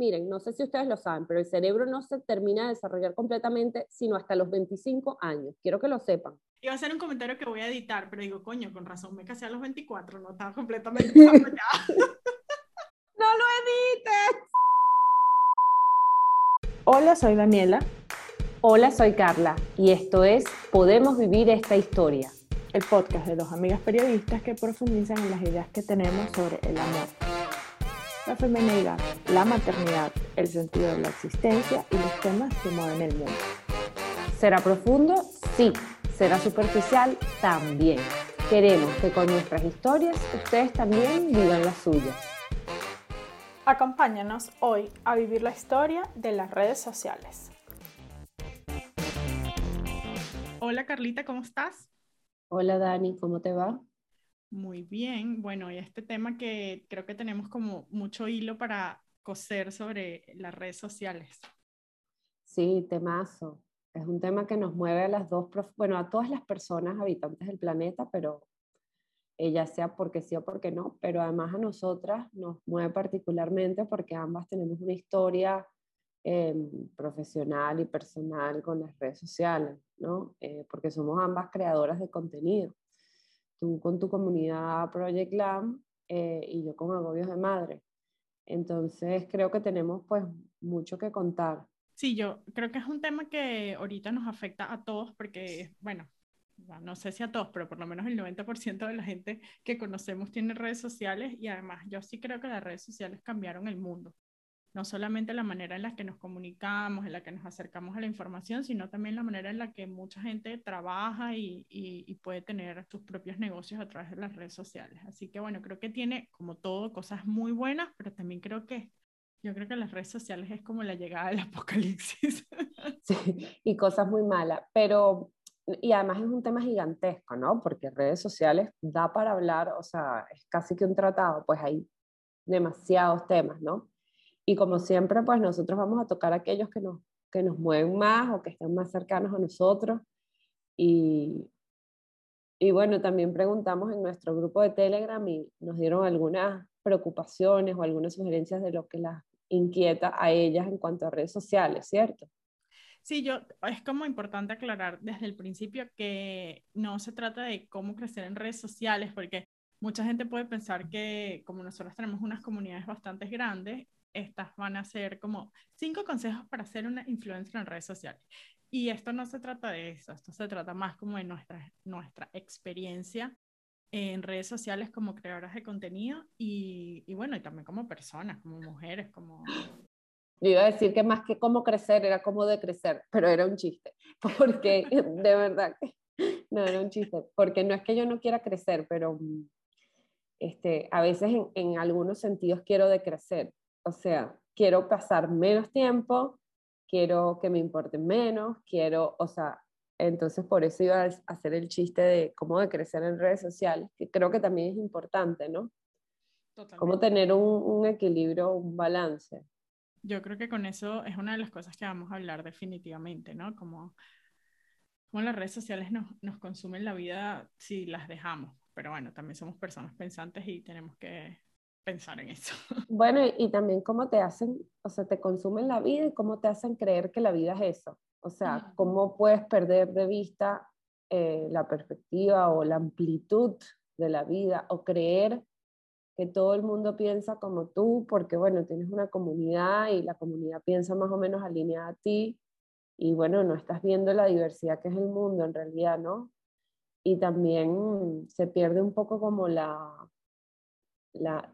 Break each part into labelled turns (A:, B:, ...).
A: miren, no sé si ustedes lo saben, pero el cerebro no se termina de desarrollar completamente sino hasta los 25 años. Quiero que lo sepan.
B: Iba a hacer un comentario que voy a editar, pero digo, coño, con razón, me casé a los 24, no estaba completamente.
A: ¡No lo edites!
C: Hola, soy Daniela.
A: Hola, soy Carla y esto es Podemos Vivir esta Historia.
C: El podcast de dos amigas periodistas que profundizan en las ideas que tenemos sobre el amor, la feminidad, la maternidad, el sentido de la existencia y los temas que mueven el mundo.
A: ¿Será profundo? Sí. ¿Será superficial? También. Queremos que con nuestras historias ustedes también vivan las suyas.
C: Acompáñanos hoy a vivir la historia de las redes sociales.
B: Hola Carlita, ¿cómo estás?
A: Hola Dani, ¿cómo te va?
B: Muy bien, bueno, y este tema que creo que tenemos como mucho hilo para coser sobre las redes sociales.
A: Sí, temazo. Es un tema que nos mueve a las dos, bueno, a todas las personas habitantes del planeta, pero ella sea porque sí o porque no, pero además a nosotras nos mueve particularmente porque ambas tenemos una historia em, profesional y personal con las redes sociales, ¿no? Eh, porque somos ambas creadoras de contenido tú con tu comunidad Project Lam eh, y yo con Agobios de Madre. Entonces creo que tenemos pues mucho que contar.
B: Sí, yo creo que es un tema que ahorita nos afecta a todos porque, bueno, no sé si a todos, pero por lo menos el 90% de la gente que conocemos tiene redes sociales y además yo sí creo que las redes sociales cambiaron el mundo no solamente la manera en la que nos comunicamos, en la que nos acercamos a la información, sino también la manera en la que mucha gente trabaja y, puede tener sus propios negocios a través de las redes sociales. Así que bueno, creo que tiene como todo cosas muy buenas, pero también creo que yo creo que las redes sociales es como la llegada del apocalipsis.
A: Sí, y cosas muy malas, pero y además es un tema gigantesco, ¿no? Porque redes sociales da para hablar, o sea, es casi que un tratado, pues hay demasiados temas, ¿no? Y como siempre, pues nosotros vamos a tocar aquellos que nos, que nos mueven más o que están más cercanos a nosotros. Y, y bueno, también preguntamos en nuestro grupo de Telegram y nos dieron algunas preocupaciones o algunas sugerencias de lo que las inquieta a ellas en cuanto a redes sociales, ¿cierto?
B: Sí, yo es como importante aclarar desde el principio que no se trata de cómo crecer en redes sociales, porque mucha gente puede pensar que como nosotros tenemos unas comunidades bastante grandes, estas van a ser como cinco consejos para ser una influencer en redes sociales. Y esto no se trata de eso, esto se trata más como de nuestra, nuestra experiencia en redes sociales como creadoras de contenido y, y bueno, y también como personas, como mujeres, como...
A: Yo iba a decir que más que cómo crecer, era cómo decrecer, pero era un chiste, porque de verdad no era un chiste, porque no es que yo no quiera crecer, pero este, a veces en algunos sentidos quiero decrecer, o sea, quiero pasar menos tiempo, quiero que me importe menos, quiero, o sea, entonces por eso iba a hacer el chiste de cómo de crecer en redes sociales, que creo que también es importante, ¿no? Totalmente. Cómo tener un, un equilibrio, un balance.
B: Yo creo que con eso es una de las cosas que vamos a hablar definitivamente, ¿no? Como, como las redes sociales nos, nos consumen la vida si las dejamos. Pero bueno, también somos personas pensantes y tenemos que pensar en eso.
A: Bueno, y también cómo te hacen, o sea, te consumen la vida y cómo te hacen creer que la vida es eso. O sea, cómo puedes perder de vista eh, la perspectiva o la amplitud de la vida o creer que todo el mundo piensa como tú, porque bueno, tienes una comunidad y la comunidad piensa más o menos alineada a ti y bueno, no estás viendo la diversidad que es el mundo en realidad, ¿no? Y también se pierde un poco como la, la,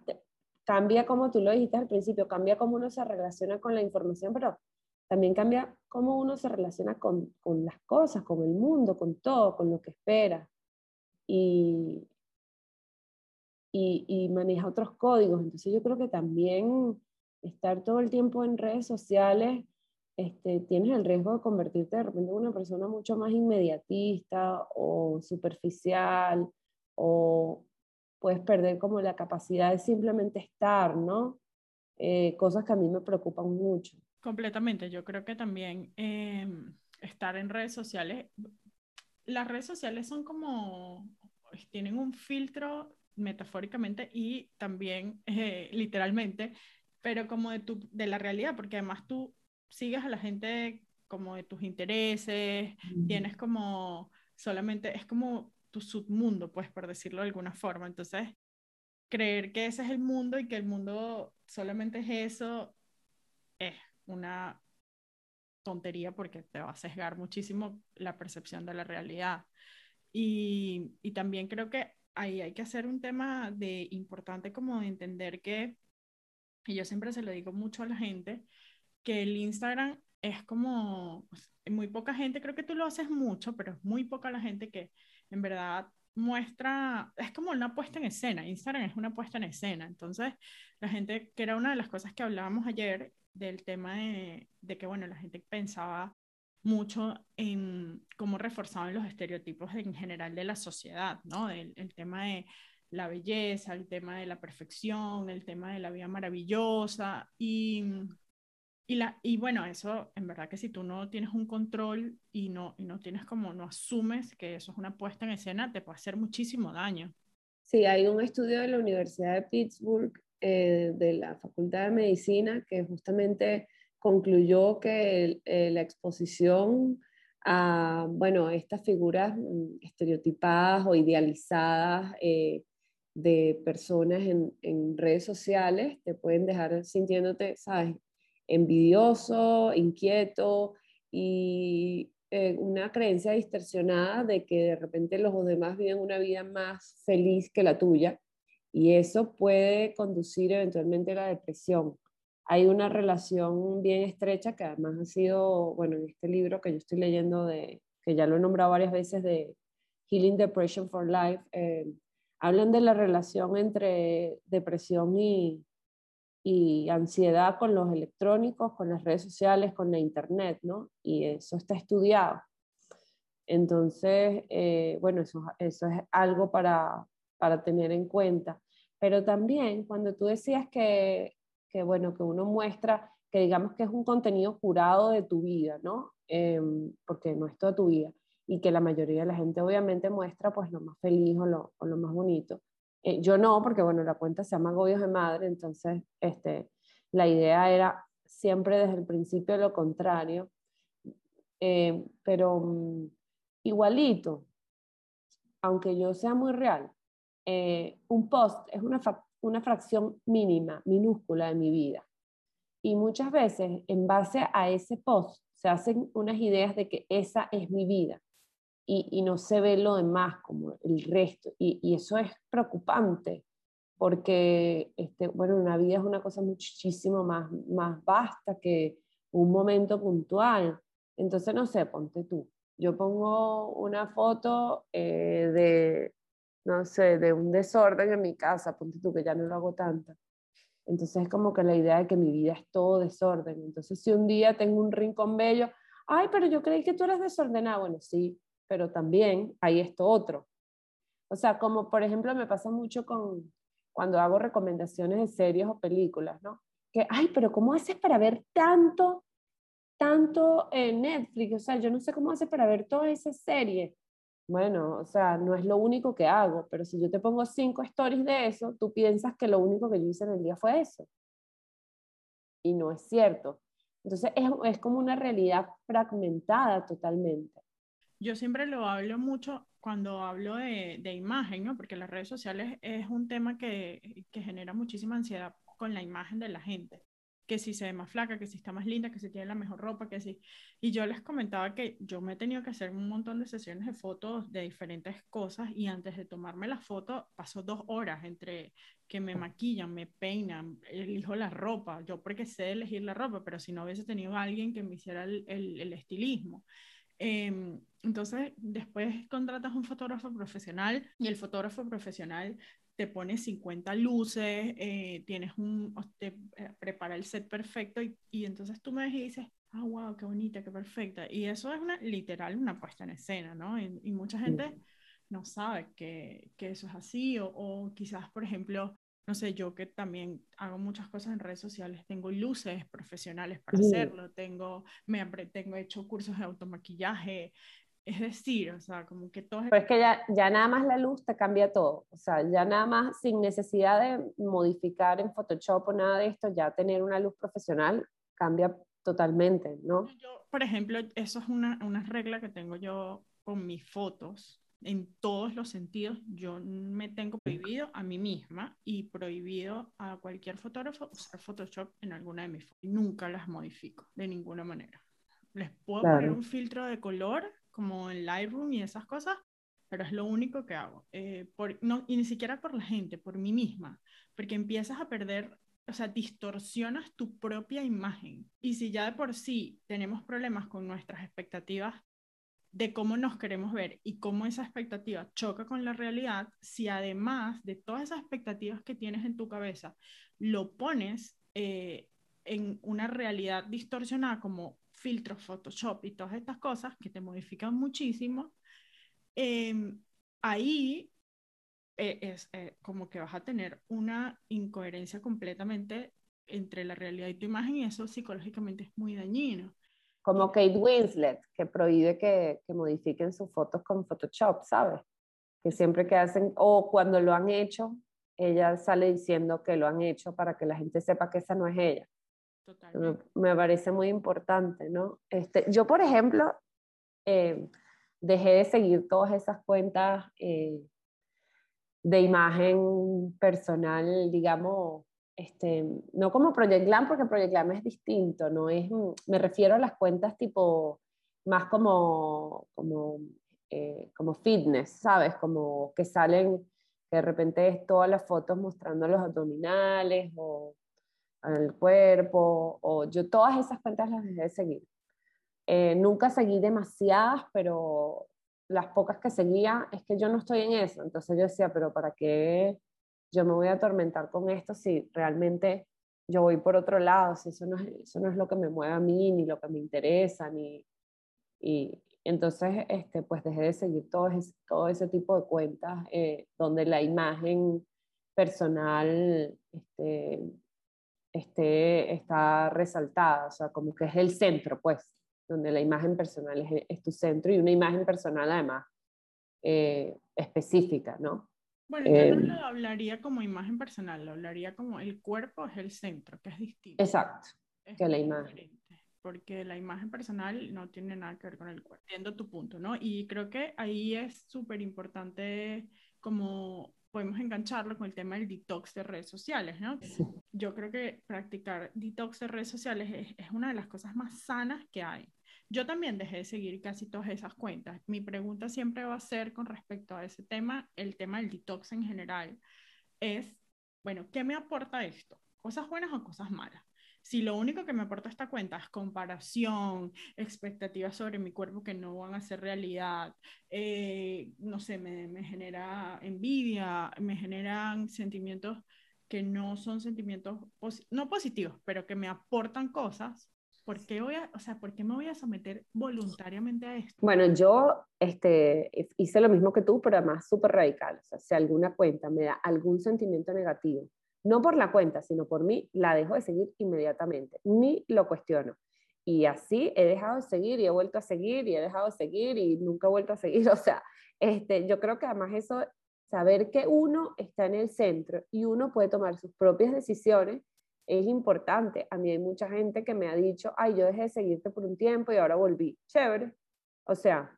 A: cambia como tú lo dijiste al principio, cambia cómo uno se relaciona con la información, pero también cambia cómo uno se relaciona con, con las cosas, con el mundo, con todo, con lo que espera. Y, y, maneja otros códigos. Entonces yo creo que también estar todo el tiempo en redes sociales, este, tienes el riesgo de convertirte de repente en una persona mucho más inmediatista o superficial o, puedes perder como la capacidad de simplemente estar, ¿no? Eh, cosas que a mí me preocupan mucho.
B: Completamente, yo creo que también em, estar en redes sociales, las redes sociales son como, tienen un filtro metafóricamente y también eh, literalmente, pero como de, tu, de la realidad, porque además tú sigues a la gente como de tus intereses, tienes como solamente, es como tu submundo, pues por decirlo de alguna forma. Entonces, creer que ese es el mundo y que el mundo solamente es eso, es una tontería porque te va a sesgar muchísimo la percepción de la realidad. Y, también creo que ahí hay que hacer un tema de importante como de entender que, y yo siempre se lo digo mucho a la gente, que el Instagram es como, muy poca gente, creo que tú lo haces mucho, pero muy poca la gente que en verdad muestra, es como una puesta en escena, Instagram es una puesta en escena, entonces la gente, que era una de las cosas que hablábamos ayer del tema de, de que, bueno, la gente pensaba mucho en cómo reforzaban los estereotipos en general de la sociedad, ¿no? El, el, tema de la belleza, el tema de la perfección, el tema de la vida maravillosa y, y, la, y bueno, eso en verdad que si tú no tienes un control y no, y no tienes como, no asumes que eso es una puesta en escena, te puede hacer muchísimo daño.
A: Sí, hay un estudio de la Universidad de Pittsburgh, eh, de la Facultad de Medicina, que justamente concluyó que eh, la exposición a, bueno, estas figuras mm, estereotipadas o idealizadas eh, de personas en, en, redes sociales te pueden dejar sintiéndote, ¿sabes? Envidioso, inquieto y eh, una creencia distorsionada de que de repente los demás viven una vida más feliz que la tuya y eso puede conducir eventualmente a la depresión. Hay una relación bien estrecha que además ha sido, bueno, en este libro que yo estoy leyendo, de, que ya lo he nombrado varias veces, de Healing Depression for Life, eh, hablan de la relación entre depresión y, y ansiedad con los electrónicos, con las redes sociales, con la internet, ¿no? Y eso está estudiado. Entonces, eh, bueno, eso, es algo para, para tener en cuenta. Pero también cuando tú decías que que, bueno, que uno muestra, que digamos que es un contenido curado de tu vida, ¿no? Em, porque no es toda tu vida. Y que la mayoría de la gente obviamente muestra pues lo más feliz o lo, o lo más bonito. Eh, yo no, porque bueno, la cuenta se llama Gobios de Madre, entonces este, la idea era siempre desde el principio lo contrario. Eh, pero mm, igualito, aunque yo sea muy real, eh, un post es una, una fracción mínima, minúscula de mi vida. Y muchas veces, en base a ese post, se hacen unas ideas de que esa es mi vida y, no se ve lo demás como el resto. Y, eso es preocupante porque, este, bueno, una vida es una cosa muchísimo más, más vasta que un momento puntual. Entonces, no sé, ponte tú. Yo pongo una foto eh, de, no sé, de un desorden en mi casa, ponte tú que ya no lo hago tanto. Entonces es como que la idea de que mi vida es todo desorden. Entonces si un día tengo un rincón bello, ay, pero yo creí que tú eres desordenada. Bueno, sí, pero también hay esto otro. O sea, como por ejemplo me pasa mucho con cuando hago recomendaciones de series o películas, ¿no? Que, ay, pero ¿cómo haces para ver tanto, tanto en Netflix? O sea, yo no sé cómo haces para ver toda esa serie bueno, o sea, no es lo único que hago, pero si yo te pongo cinco stories de eso, tú piensas que lo único que yo hice en el día fue eso. Y no es cierto. Entonces es, es como una realidad fragmentada totalmente.
B: Yo siempre lo hablo mucho cuando hablo de, imagen, ¿no? Porque las redes sociales es un tema que, que genera muchísima ansiedad con la imagen de la gente que si se ve más flaca, que si está más linda, que si tiene la mejor ropa, que si... Y yo les comentaba que yo me he tenido que hacer un montón de sesiones de fotos de diferentes cosas y antes de tomarme la foto pasó dos horas entre que me maquillan, me peinan, elijo la ropa, yo porque sé elegir la ropa, pero si no hubiese tenido alguien que me hiciera el, estilismo. Em, entonces, después contratas un fotógrafo profesional y el fotógrafo profesional te pone 50 luces, eh, tienes un, te eh, prepara el set perfecto y, y, entonces tú me ves y dices, ah, wow, qué bonita, qué perfecta. Y eso es una, literal una puesta en escena, ¿no? Y, y mucha gente no sabe que, que, eso es así o, o quizás, por ejemplo, no sé, yo que también hago muchas cosas en redes sociales, tengo luces profesionales para hacerlo, tengo, me tengo hecho cursos de automaquillaje, es decir, o sea, como que todo...
A: Pero es que ya, ya nada más la luz te cambia todo, o sea, ya nada más sin necesidad de modificar en Photoshop o nada de esto, ya tener una luz profesional cambia totalmente, ¿no?
B: Yo, por ejemplo, eso es una, una regla que tengo yo con mis fotos, en todos los sentidos, yo me tengo prohibido a mí misma y prohibido a cualquier fotógrafo usar Photoshop en alguna de mis fotos. Nunca las modifico de ninguna manera. Les puedo poner un filtro de color como en Lightroom y esas cosas, pero es lo único que hago. Eh, por, no, y ni siquiera por la gente, por mí misma, porque empiezas a perder, o sea, distorsionas tu propia imagen. Y si ya de por sí tenemos problemas con nuestras expectativas de cómo nos queremos ver y cómo esa expectativa choca con la realidad, si además de todas esas expectativas que tienes en tu cabeza, lo pones eh, en una realidad distorsionada como filtros, Photoshop y todas estas cosas que te modifican muchísimo, em, ahí eh, es eh, como que vas a tener una incoherencia completamente entre la realidad y tu imagen y eso psicológicamente es muy dañino.
A: Como Kate Winslet, que prohíbe que, que modifiquen sus fotos con Photoshop, ¿sabes? Que siempre que hacen, o cuando lo han hecho, ella sale diciendo que lo han hecho para que la gente sepa que esa no es ella. Totalmente. Me, parece muy importante, ¿no? Este, yo, por ejemplo, eh, dejé de seguir todas esas cuentas eh, de imagen personal, digamos, este, no como Project Glam, porque Project Glam es distinto, no es, me refiero a las cuentas tipo, más como, como, eh, como fitness, ¿sabes? Como que salen, que de repente es todas las fotos mostrando los abdominales o el cuerpo, o yo todas esas cuentas las dejé de seguir. Eh, nunca seguí demasiadas, pero las pocas que seguía es que yo no estoy en eso. Entonces yo decía, pero ¿para qué yo me voy a atormentar con esto si realmente yo voy por otro lado, si eso no es, eso no es lo que me mueve a mí, ni lo que me interesa, ni... Y entonces, este, pues dejé de seguir todo ese, todo ese tipo de cuentas eh, donde la imagen personal este, este, está resaltada, o sea, como que es el centro, pues, donde la imagen personal es, tu centro y una imagen personal además eh, específica, ¿no?
B: Bueno, yo no lo hablaría como imagen personal, lo hablaría como el cuerpo es el centro, que es distinto.
A: Exacto, que la imagen.
B: Porque la imagen personal no tiene nada que ver con el cuerpo. Entiendo tu punto, ¿no? Y creo que ahí es súper importante como podemos engancharlo con el tema del detox de redes sociales, ¿no? Yo creo que practicar detox de redes sociales es, es, una de las cosas más sanas que hay. Yo también dejé de seguir casi todas esas cuentas. Mi pregunta siempre va a ser con respecto a ese tema, el tema del detox en general, es, bueno, ¿qué me aporta esto? ¿Cosas buenas o cosas malas? Si lo único que me aporta esta cuenta es comparación, expectativas sobre mi cuerpo que no van a ser realidad, eh, no sé, me, me genera envidia, me generan sentimientos que no son sentimientos, no positivos, pero que me aportan cosas, ¿por qué, o sea, ¿por qué me voy a someter voluntariamente a esto?
A: Bueno, yo este, hice lo mismo que tú, pero además súper radical. O sea, si alguna cuenta me da algún sentimiento negativo, no por la cuenta, sino por mí, la dejo de seguir inmediatamente, ni lo cuestiono. Y así he dejado de seguir y he vuelto a seguir y he dejado de seguir y nunca he vuelto a seguir. O sea, este, yo creo que además eso, saber que uno está en el centro y uno puede tomar sus propias decisiones es importante. A mí hay mucha gente que me ha dicho, ay, yo dejé de seguirte por un tiempo y ahora volví. Chévere. O sea,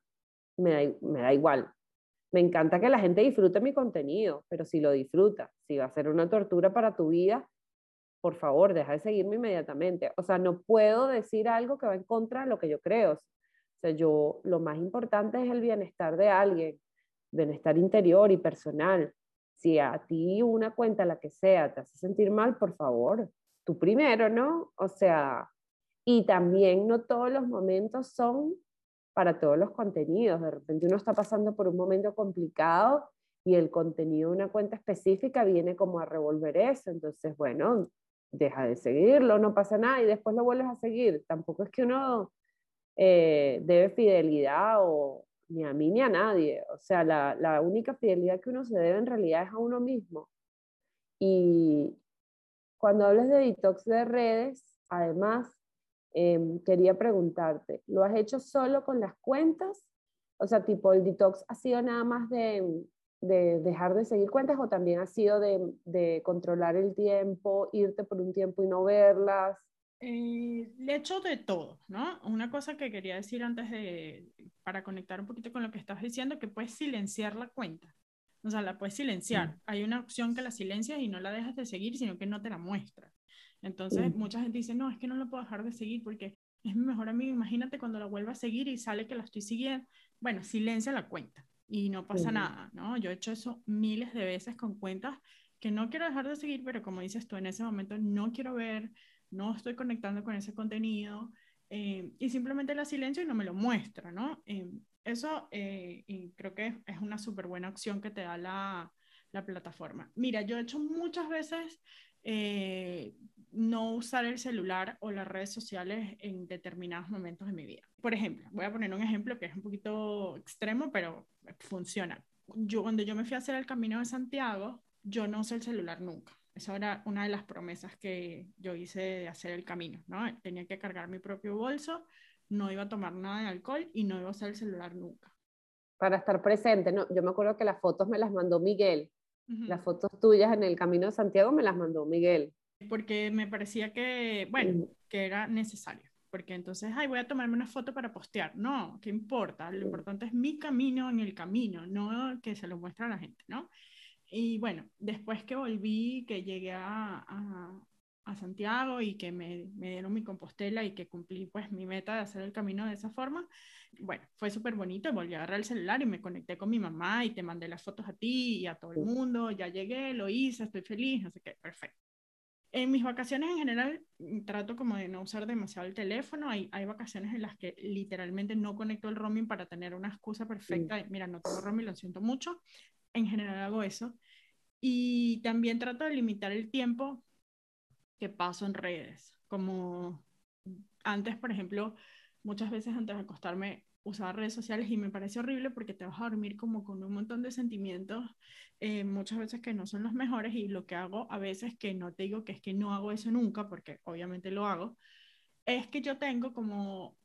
A: me da, me da igual. Me encanta que la gente disfrute mi contenido, pero si lo disfruta, si va a ser una tortura para tu vida, por favor, deja de seguirme inmediatamente. O sea, no puedo decir algo que va en contra de lo que yo creo. O sea, yo, lo más importante es el bienestar de alguien, bienestar interior y personal. Si a ti una cuenta, la que sea, te hace sentir mal, por favor, tú primero, ¿no? O sea, y también no todos los momentos son para todos los contenidos. De repente uno está pasando por un momento complicado y el contenido de una cuenta específica viene como a revolver eso. Entonces, bueno, deja de seguirlo, no pasa nada y después lo vuelves a seguir. Tampoco es que uno eh, debe fidelidad o ni a mí ni a nadie. O sea, la, la única fidelidad que uno se debe en realidad es a uno mismo. Y, cuando hablas de detox de redes, además, em, quería preguntarte, ¿lo has hecho solo con las cuentas O sea, tipo, el detox ha sido nada más de, de dejar de seguir cuentas o también ha sido de, de, controlar el tiempo, irte por un tiempo y no verlas?
B: Eh, le hecho de todo, ¿no? Una cosa que quería decir antes de, para conectar un poquito con lo que estás diciendo, que puedes silenciar la cuenta. O sea, la puedes silenciar. Mm. Hay una opción que la silencias y no la dejas de seguir, sino que no te la muestra. Entonces, mm. mucha gente dice, no, es que no lo puedo dejar de seguir porque es mi mejor amigo. Imagínate cuando la vuelva a seguir y sale que la estoy siguiendo. Bueno, silencia la cuenta y no pasa nada, ¿no? Yo he hecho eso miles de veces con cuentas que no quiero dejar de seguir, pero como dices tú, en ese momento no quiero ver, no estoy conectando con ese contenido eh, y simplemente la silencio y no me lo muestra, ¿no? Eh, eso eh, creo que es una súper buena opción que te da la, la, plataforma. Mira, yo he hecho muchas veces no usar el celular o las redes sociales en determinados momentos de mi vida. Por ejemplo, voy a poner un ejemplo que es un poquito extremo, pero funciona. Yo cuando yo me fui a hacer el Camino de Santiago, yo no usé el celular nunca. Esa era una de las promesas que yo hice de hacer el camino, ¿no? Tenía que cargar mi propio bolso, no iba a tomar nada de alcohol y no iba a usar el celular nunca.
A: Para estar presente, ¿no? Yo me acuerdo que las fotos me las mandó Miguel. Las fotos tuyas en el Camino de Santiago me las mandó Miguel.
B: Porque me parecía que, bueno, que era necesario. Porque entonces, ay, voy a tomarme una foto para postear. No, ¿qué importa? Lo importante es mi camino en el camino, no que se lo muestre a la gente, ¿no? Y bueno, después que volví, que llegué a, a, Santiago y que me, me, dieron mi compostela y que cumplí pues mi meta de hacer el camino de esa forma, bueno, fue súper bonito, volví a agarrar el celular y me conecté con mi mamá y te mandé las fotos a ti y a todo el mundo, ya llegué, lo hice, estoy feliz, no sé qué, perfecto. En mis vacaciones en general mm, trato como de no usar demasiado el teléfono. Hay, hay vacaciones en las que literalmente no conecto el roaming para tener una excusa perfecta. Mira, no tengo roaming, lo siento mucho en general hago eso. Y también trato de limitar el tiempo que paso en redes. Como antes, por ejemplo, muchas veces antes de acostarme usaba redes sociales y me parece horrible porque te vas a dormir como con un montón de sentimientos, eh, muchas veces que no son los mejores y lo que hago a veces que no te digo que es que no hago eso nunca, porque obviamente lo hago, es que yo tengo como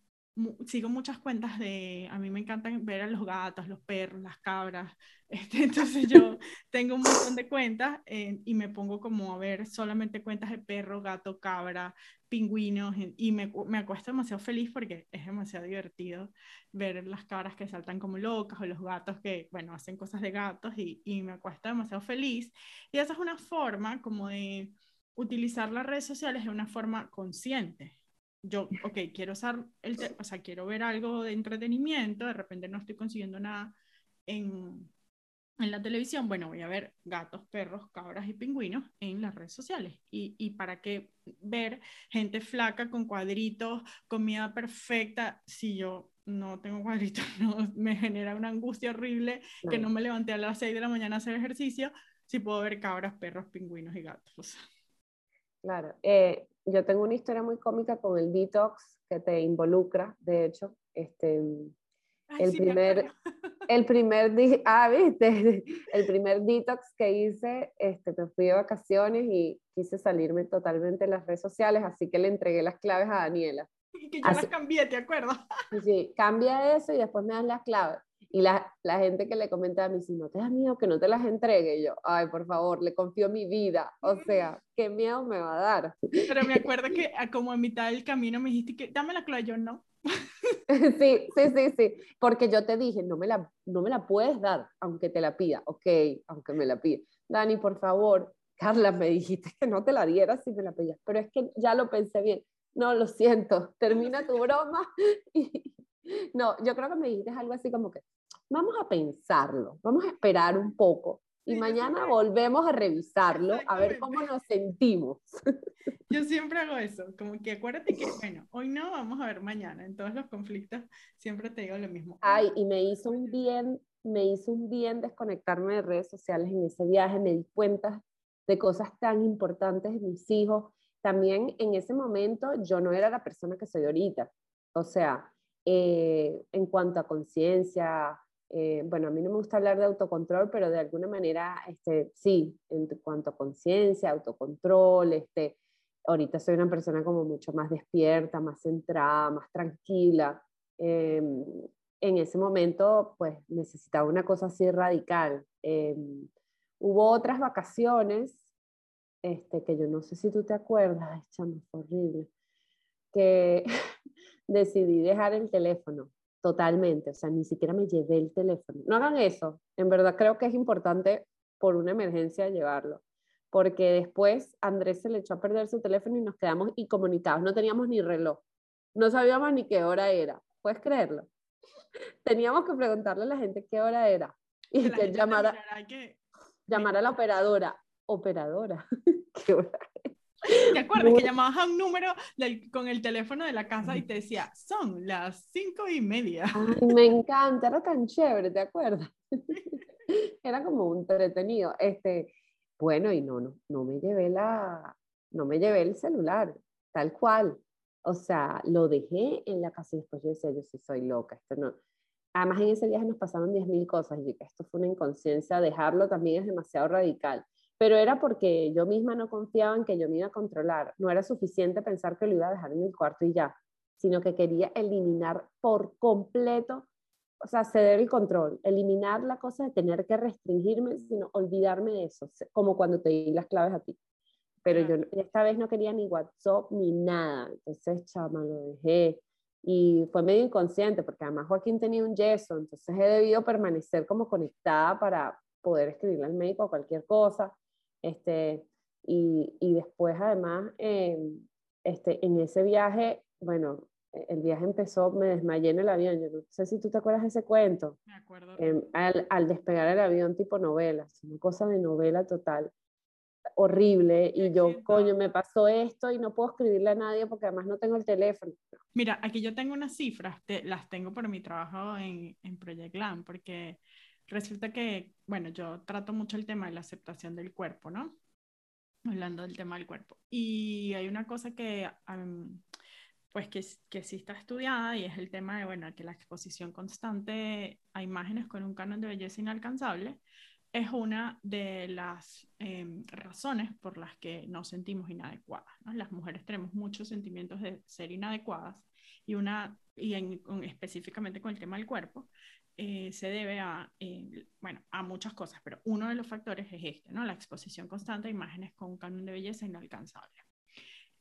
B: sigo muchas cuentas de, a mí me encantan ver a los gatos, los perros, las cabras, este, entonces yo tengo un montón de cuentas eh, y me pongo como a ver solamente cuentas de perro, gato, cabra, pingüinos y me, me acuesto demasiado feliz porque es demasiado divertido ver las cabras que saltan como locas o los gatos que, bueno, hacen cosas de gatos y, y me acuesto demasiado feliz. Y esa es una forma como de utilizar las redes sociales de una forma consciente yo, ok, quiero usar el, o sea, quiero ver algo de entretenimiento, de repente no estoy consiguiendo nada en, en la televisión, bueno, voy a ver gatos, perros, cabras y pingüinos en las redes sociales. Y, y para qué ver gente flaca con cuadritos, comida perfecta, si yo no tengo cuadritos, no, me genera una angustia horrible que no me levanté a las 6 de la mañana a hacer ejercicio, si puedo ver cabras, perros, pingüinos y gatos.
A: Claro, eh, yo tengo una historia muy cómica con el detox que te involucra, de hecho, este, el, primer, el primer, ah, ¿viste? el primer detox que hice, este, me fui de vacaciones y quise salirme totalmente de las redes sociales, así que le entregué las claves a Daniela.
B: Y que yo las cambié, ¿te acuerdas?
A: Sí, cambia eso y después me das las claves. Y la, la, gente que le comenta a mí, si no te da miedo que no te las entregue, yo, ay, por favor, le confío mi vida. O sea, ¿qué miedo me va a dar?
B: Pero me acuerdo que como a mitad del camino me dijiste que dame la clave, yo no.
A: sí, sí, sí, sí. Porque yo te dije, no me, la, no me la puedes dar, aunque te la pida. Ok, aunque me la pida. Dani, por favor, Carla, me dijiste que no te la dieras si me la pedías. Pero es que ya lo pensé bien. No, lo siento, termina tu broma. Y... No, yo creo que me dijiste algo así como que, vamos a pensarlo, vamos a esperar un poco y mañana volvemos a revisarlo a ver cómo nos sentimos.
B: Yo siempre hago eso, como que acuérdate que, bueno, hoy no, vamos a ver mañana. En todos los conflictos siempre te digo lo mismo.
A: Ay, y me hizo un bien, me hizo un bien desconectarme de redes sociales en ese viaje, me di cuenta de cosas tan importantes de mis hijos. También en ese momento yo no era la persona que soy ahorita. O sea, eh, en cuanto a conciencia, eh, bueno, a mí no me gusta hablar de autocontrol, pero de alguna manera, este, sí, en cuanto a conciencia, autocontrol, este, ahorita soy una persona como mucho más despierta, más centrada, más tranquila. Em, en ese momento, pues necesitaba una cosa así radical. Em, hubo otras vacaciones, este, que yo no sé si tú te acuerdas, chamo, horrible, que decidí dejar el teléfono totalmente, o sea, ni siquiera me llevé el teléfono. No hagan eso, en verdad creo que es importante por una emergencia llevarlo, porque después Andrés se le echó a perder su teléfono y nos quedamos incomunicados, no teníamos ni reloj, no sabíamos ni qué hora era, ¿puedes creerlo? Teníamos que preguntarle a la gente qué hora era y que, llamara, llamar a la operadora, operadora, ¿qué hora
B: ¿Te acuerdas que llamabas a un número con el teléfono de la casa y te decía, son las cinco y media?
A: me encanta, era tan chévere, ¿te acuerdas? era como un entretenido. Este, bueno, y no, no, no me llevé la, no me llevé el celular, tal cual. O sea, lo dejé en la casa y después yo decía, yo sí soy loca, esto no. Además, en ese viaje nos pasaron 10.000 cosas y esto fue una inconsciencia, dejarlo también es demasiado radical pero era porque yo misma no confiaba en que yo me iba a controlar. No era suficiente pensar que lo iba a dejar en el cuarto y ya, sino que quería eliminar por completo, o sea, ceder el control, eliminar la cosa de tener que restringirme, sino olvidarme de eso, como cuando te di las claves a ti. Pero yo esta vez no quería ni WhatsApp ni nada, entonces, chama, lo dejé. Y fue medio inconsciente, porque además Joaquín tenía un yeso, entonces he debido permanecer como conectada para poder escribirle al médico o cualquier cosa este, y, y después, además, eh, este, en ese viaje, bueno, el viaje empezó, me desmayé en el avión. Yo no sé si tú te acuerdas de ese cuento.
B: Me acuerdo.
A: Eh, al, al, despegar el avión tipo novela, una cosa de novela total, horrible. Y yo, coño, me pasó esto y no puedo escribirle a nadie porque además no tengo el teléfono.
B: Mira, aquí yo tengo unas cifras, te, las tengo por mi trabajo en, en Project Land, porque resulta que, bueno, yo trato mucho el tema de la aceptación del cuerpo, ¿no? Hablando del tema del cuerpo. Y hay una cosa que, pues, que, que sí está estudiada y es el tema de, bueno, que la exposición constante a imágenes con un canon de belleza inalcanzable es una de las em, razones por las que nos sentimos inadecuadas. ¿no? Las mujeres tenemos muchos sentimientos de ser inadecuadas y, una, y en, específicamente con el tema del cuerpo, eh, se debe a, eh, bueno, a muchas cosas, pero uno de los factores es este, ¿no? La exposición constante a imágenes con un canon de belleza inalcanzable.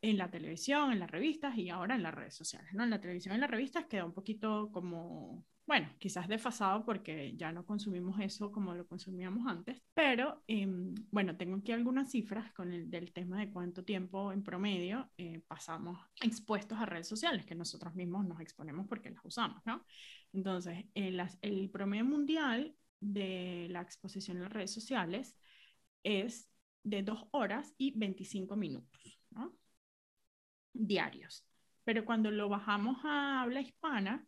B: En la televisión, en las revistas y ahora en las redes sociales, ¿no? En la televisión y en las revistas queda un poquito como bueno, quizás desfasado porque ya no consumimos eso como lo consumíamos antes, pero em, bueno, tengo aquí algunas cifras con el del tema de cuánto tiempo en promedio eh, pasamos expuestos a redes sociales, que nosotros mismos nos exponemos porque las usamos, ¿no? Entonces, el, promedio mundial de la exposición en las redes sociales es de 2 horas y 25 minutos. Diarios. Pero cuando lo bajamos a habla hispana,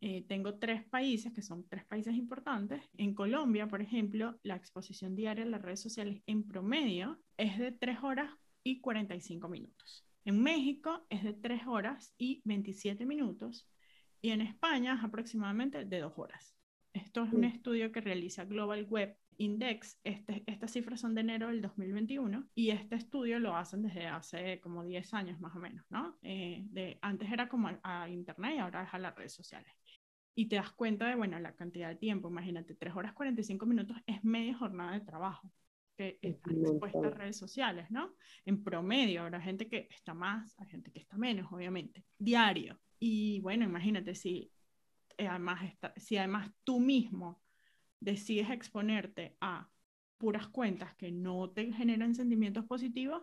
B: eh, tengo tres países que son tres países importantes. En Colombia, por ejemplo, la exposición diaria en las redes sociales en promedio es de 3 horas y 45 minutos. En México es de 3 horas y 27 minutos y en España es aproximadamente de 2 horas. Esto es un estudio que realiza Global Web Index. Este, estas cifras son de enero del 2021 y este estudio lo hacen desde hace como 10 años más o menos, ¿no? Eh, de, antes era como a, a Internet y ahora es a las redes sociales y te das cuenta de, bueno, la cantidad de tiempo, imagínate, 3 horas 45 minutos es media jornada de trabajo que está expuesta a redes sociales, ¿no? En promedio, habrá gente que está más, hay gente que está menos, obviamente, diario. Y bueno, imagínate si eh, además, si además tú mismo decides exponerte a puras cuentas que no te generan sentimientos positivos,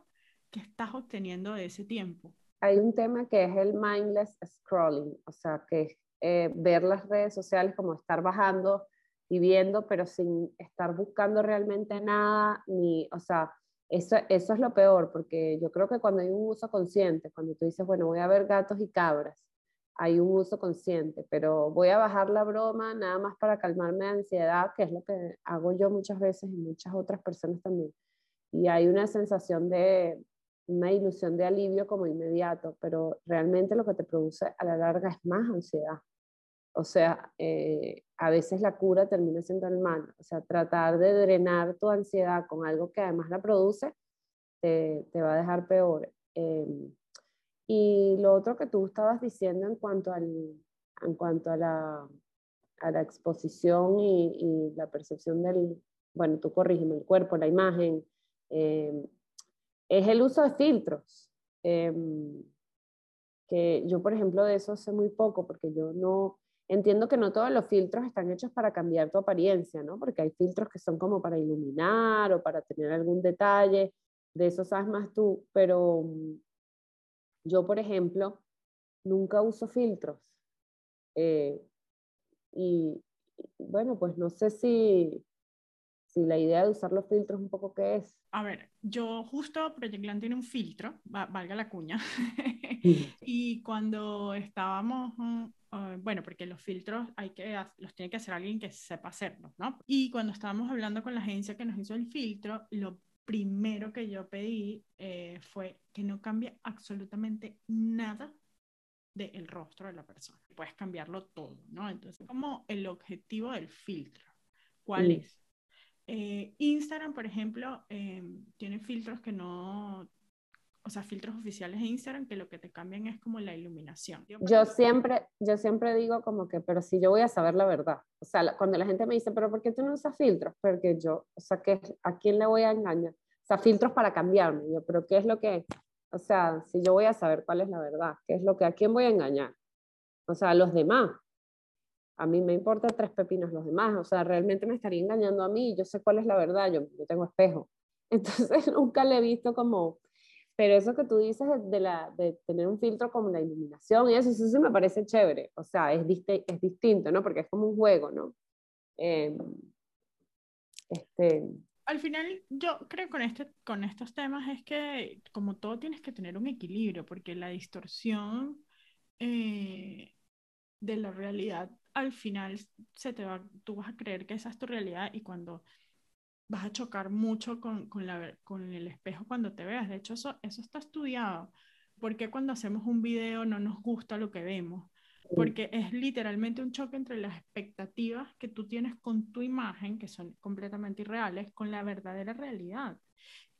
B: ¿qué estás obteniendo de ese tiempo?
A: Hay un tema que es el mindless scrolling, o sea, que eh, ver las redes sociales como estar bajando y viendo, pero sin estar buscando realmente nada, ni, o sea, eso, eso es lo peor, porque yo creo que cuando hay un uso consciente, cuando tú dices, bueno, voy a ver gatos y cabras, hay un uso consciente, pero voy a bajar la broma nada más para calmarme de ansiedad, que es lo que hago yo muchas veces y muchas otras personas también. Y hay una sensación de, una ilusión de alivio como inmediato, pero realmente lo que te produce a la larga es más ansiedad. O sea, eh, a veces la cura termina siendo el mal. O sea, tratar de drenar tu ansiedad con algo que además la produce, te, te va a dejar peor. Em, y lo otro que tú estabas diciendo en cuanto, al, en cuanto a la a la exposición y, la percepción del, bueno, tú corrígeme, el cuerpo, la imagen, em, es el uso de filtros. Em, que yo, por ejemplo, de eso sé muy poco, porque yo no, entiendo que no todos los filtros están hechos para cambiar tu apariencia, ¿no? Porque hay filtros que son como para iluminar o para tener algún detalle, de eso sabes más tú, pero mm, yo, por ejemplo, nunca uso filtros. Eh, y bueno, pues no sé si, si la idea de usar los filtros un poco qué es.
B: A ver, yo justo Project Land tiene un filtro, valga la cuña, y cuando estábamos, mm, ah, bueno, porque los filtros hay que, los tiene que hacer alguien que sepa hacerlos, ¿no? Y cuando estábamos hablando con la agencia que nos hizo el filtro, lo primero que yo pedí eh, fue que no cambie absolutamente nada del rostro de la persona. Puedes cambiarlo todo, ¿no? Entonces, como el objetivo del filtro, ¿cuál es? Eh, Instagram, por ejemplo, em, tiene filtros que no, o sea, filtros oficiales de Instagram que lo que te cambian es como la iluminación.
A: Yo siempre, yo siempre digo como que, pero si yo voy a saber la verdad. O sea, cuando la gente me dice, pero ¿por qué tú no usas filtros? Porque yo, o sea, que ¿a quién le voy a engañar? O sea, filtros para cambiarme. Yo, pero ¿qué es lo que, o sea, si yo voy a saber cuál es la verdad? ¿Qué es lo que, a quién voy a engañar? O sea, a los demás a mí me importa tres pepinos los demás, o sea, realmente me estaría engañando a mí, yo sé cuál es la verdad, yo, yo tengo espejo. Entonces nunca le he visto como, pero eso que tú dices de, la, de tener un filtro como la iluminación y eso, eso sí me parece chévere, o sea, es, es distinto, ¿no? Porque es como un juego, ¿no? Em,
B: este... Al final, yo creo con, este, con estos temas es que como todo tienes que tener un equilibrio, porque la distorsión eh, de la realidad al final se te va, tú vas a creer que esa es tu realidad y cuando vas a chocar mucho con, con, la, con el espejo cuando te veas. De hecho, eso, eso está estudiado. porque cuando hacemos un video no nos gusta lo que vemos? Porque es literalmente un choque entre las expectativas que tú tienes con tu imagen, que son completamente irreales, con la verdadera realidad.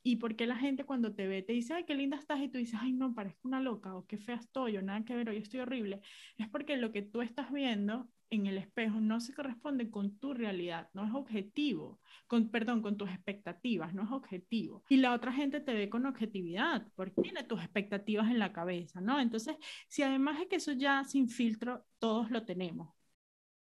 B: ¿Y por qué la gente cuando te ve te dice, ay, qué linda estás? Y tú dices, ay, no, parezco una loca, o qué fea estoy, o nada que ver, o yo estoy horrible. Es porque lo que tú estás viendo en el espejo no se corresponde con tu realidad, no es objetivo, con, perdón, con tus expectativas, no es objetivo. Y la otra gente te ve con objetividad, porque tiene tus expectativas en la cabeza, ¿no? Entonces, si además es que eso ya sin filtro, todos lo tenemos.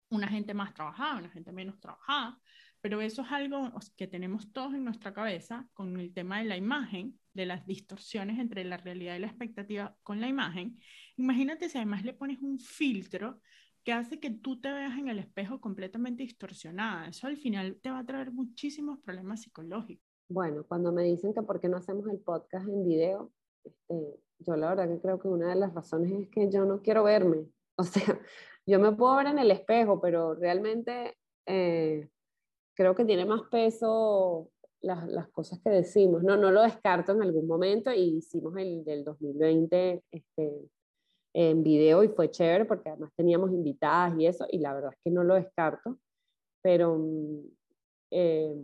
B: Una gente más trabajada, una gente menos trabajada, pero eso es algo que tenemos todos en nuestra cabeza con el tema de la imagen, de las distorsiones entre la realidad y la expectativa con la imagen. Imagínate si además le pones un filtro que hace que tú te veas en el espejo completamente distorsionada. Eso al final te va a traer muchísimos problemas psicológicos.
A: Bueno, cuando me dicen que por qué no hacemos el podcast en video, este, yo la verdad que creo que una de las razones es que yo no quiero verme. O sea, yo me puedo ver en el espejo, pero realmente eh, creo que tiene más peso las, las, cosas que decimos. No, no lo descarto en algún momento y hicimos el del 2020 este, en video y fue chévere porque además teníamos invitadas y eso y la verdad es que no lo descarto. Pero mm, eh,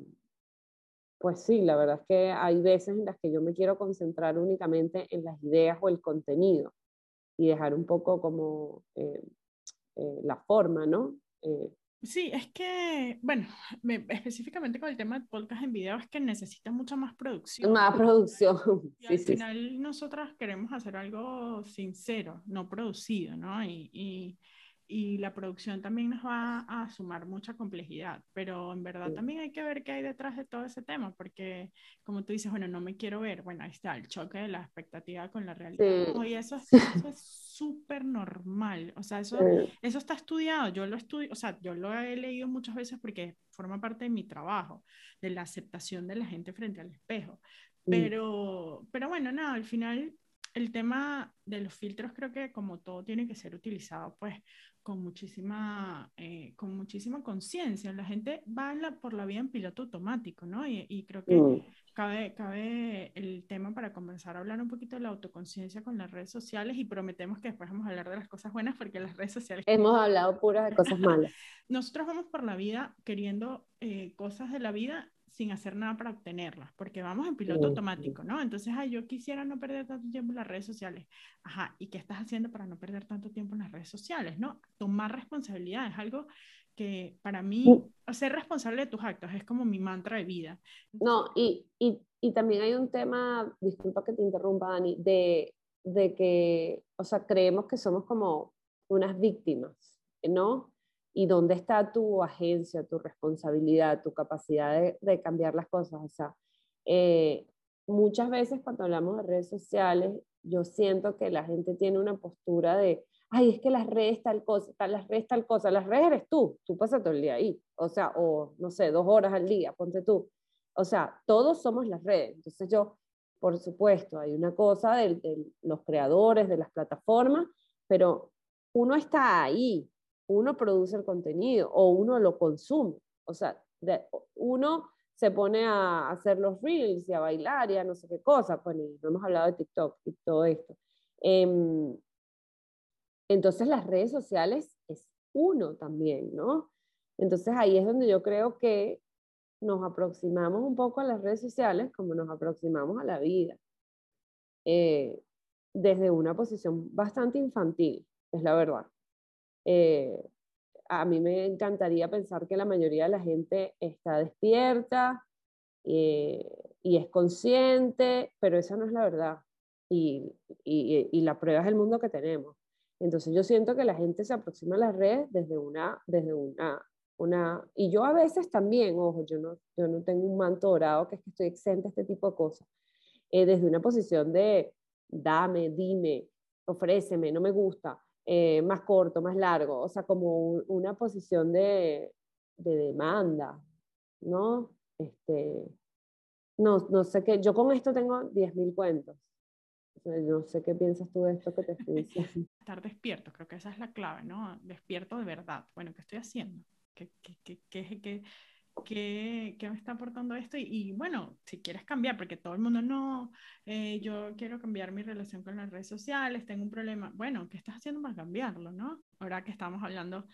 A: pues sí, la verdad es que hay veces en las que yo me quiero concentrar únicamente en las ideas o el contenido y dejar un poco como eh, eh, la forma, ¿no?
B: Sí, es que, bueno, específicamente con el tema de podcast en video es que necesita mucha más producción.
A: Más producción.
B: Y al final nosotras queremos hacer algo sincero, no producido, ¿no? y, y la producción también nos va a sumar mucha complejidad, pero en verdad también hay que ver qué hay detrás de todo ese tema, porque como tú dices, bueno, no me quiero ver, bueno, ahí está el choque de la expectativa con la realidad. Y eso es súper normal, o sea, eso, eso está estudiado, yo lo estudio, o sea, yo lo he leído muchas veces porque forma parte de mi trabajo, de la aceptación de la gente frente al espejo. Pero, pero bueno, nada, al final el tema de los filtros creo que como todo tiene que ser utilizado pues con muchísima, eh, con muchísima conciencia. La gente va por la vía en piloto automático, ¿no? Y, creo que mm. cabe, cabe el tema para comenzar a hablar un poquito de la autoconciencia con las redes sociales y prometemos que después vamos a hablar de las cosas buenas porque las redes sociales...
A: Hemos hablado puras de cosas malas.
B: Nosotros vamos por la vida queriendo eh, cosas de la vida sin hacer nada para obtenerlas, porque vamos en piloto automático, ¿no? Entonces, ay, yo quisiera no perder tanto tiempo en las redes sociales. Ajá, ¿y qué estás haciendo para no perder tanto tiempo en las redes sociales, no? Tomar responsabilidad es algo que para mí ser responsable de tus actos es como mi mantra de vida.
A: No, y, y, y, también hay un tema, disculpa que te interrumpa, Dani, de, de que, o sea, creemos que somos como unas víctimas, ¿no? ¿Y dónde está tu agencia, tu responsabilidad, tu capacidad de, cambiar las cosas? O sea, eh, muchas veces cuando hablamos de redes sociales, yo siento que la gente tiene una postura de, ay, es que las redes tal cosa, las redes tal cosa, las redes eres tú, tú pasas todo el día ahí, o sea, o no sé, dos horas al día, ponte tú. O sea, todos somos las redes. Entonces yo, por supuesto, hay una cosa de los creadores, de las plataformas, pero uno está ahí, uno produce el contenido o uno lo consume. O sea, uno se pone a hacer los reels y a bailar y a no sé qué cosa. Bueno, no hemos hablado de TikTok y todo esto. Em, entonces las redes sociales es uno también, ¿no? Entonces ahí es donde yo creo que nos aproximamos un poco a las redes sociales como nos aproximamos a la vida. Eh, desde una posición bastante infantil, es la verdad. Eh, a mí me encantaría pensar que la mayoría de la gente está despierta eh, y es consciente, pero esa no es la verdad. Y, y, y, la prueba es el mundo que tenemos. Entonces yo siento que la gente se aproxima a las redes desde una, desde una, una, y yo a veces también, ojo, yo no, yo no tengo un manto dorado que es que estoy exenta a este tipo de cosas, eh, desde una posición de dame, dime, ofréceme, no me gusta, eh, más corto, más largo, o sea, como una posición de, de demanda, ¿no? Este, no, no sé qué, yo con esto tengo 10.000 cuentos. No sé qué piensas tú de esto que te estoy diciendo.
B: Estar despierto, creo que esa es la clave, ¿no? Despierto de verdad. Bueno, ¿qué estoy haciendo? ¿Qué, qué, qué, qué, qué, ¿qué, qué me está aportando esto? Y, bueno, si quieres cambiar, porque todo el mundo no, eh, yo quiero cambiar mi relación con las redes sociales, tengo un problema. Bueno, ¿qué estás haciendo para cambiarlo, no? Ahora que estamos hablando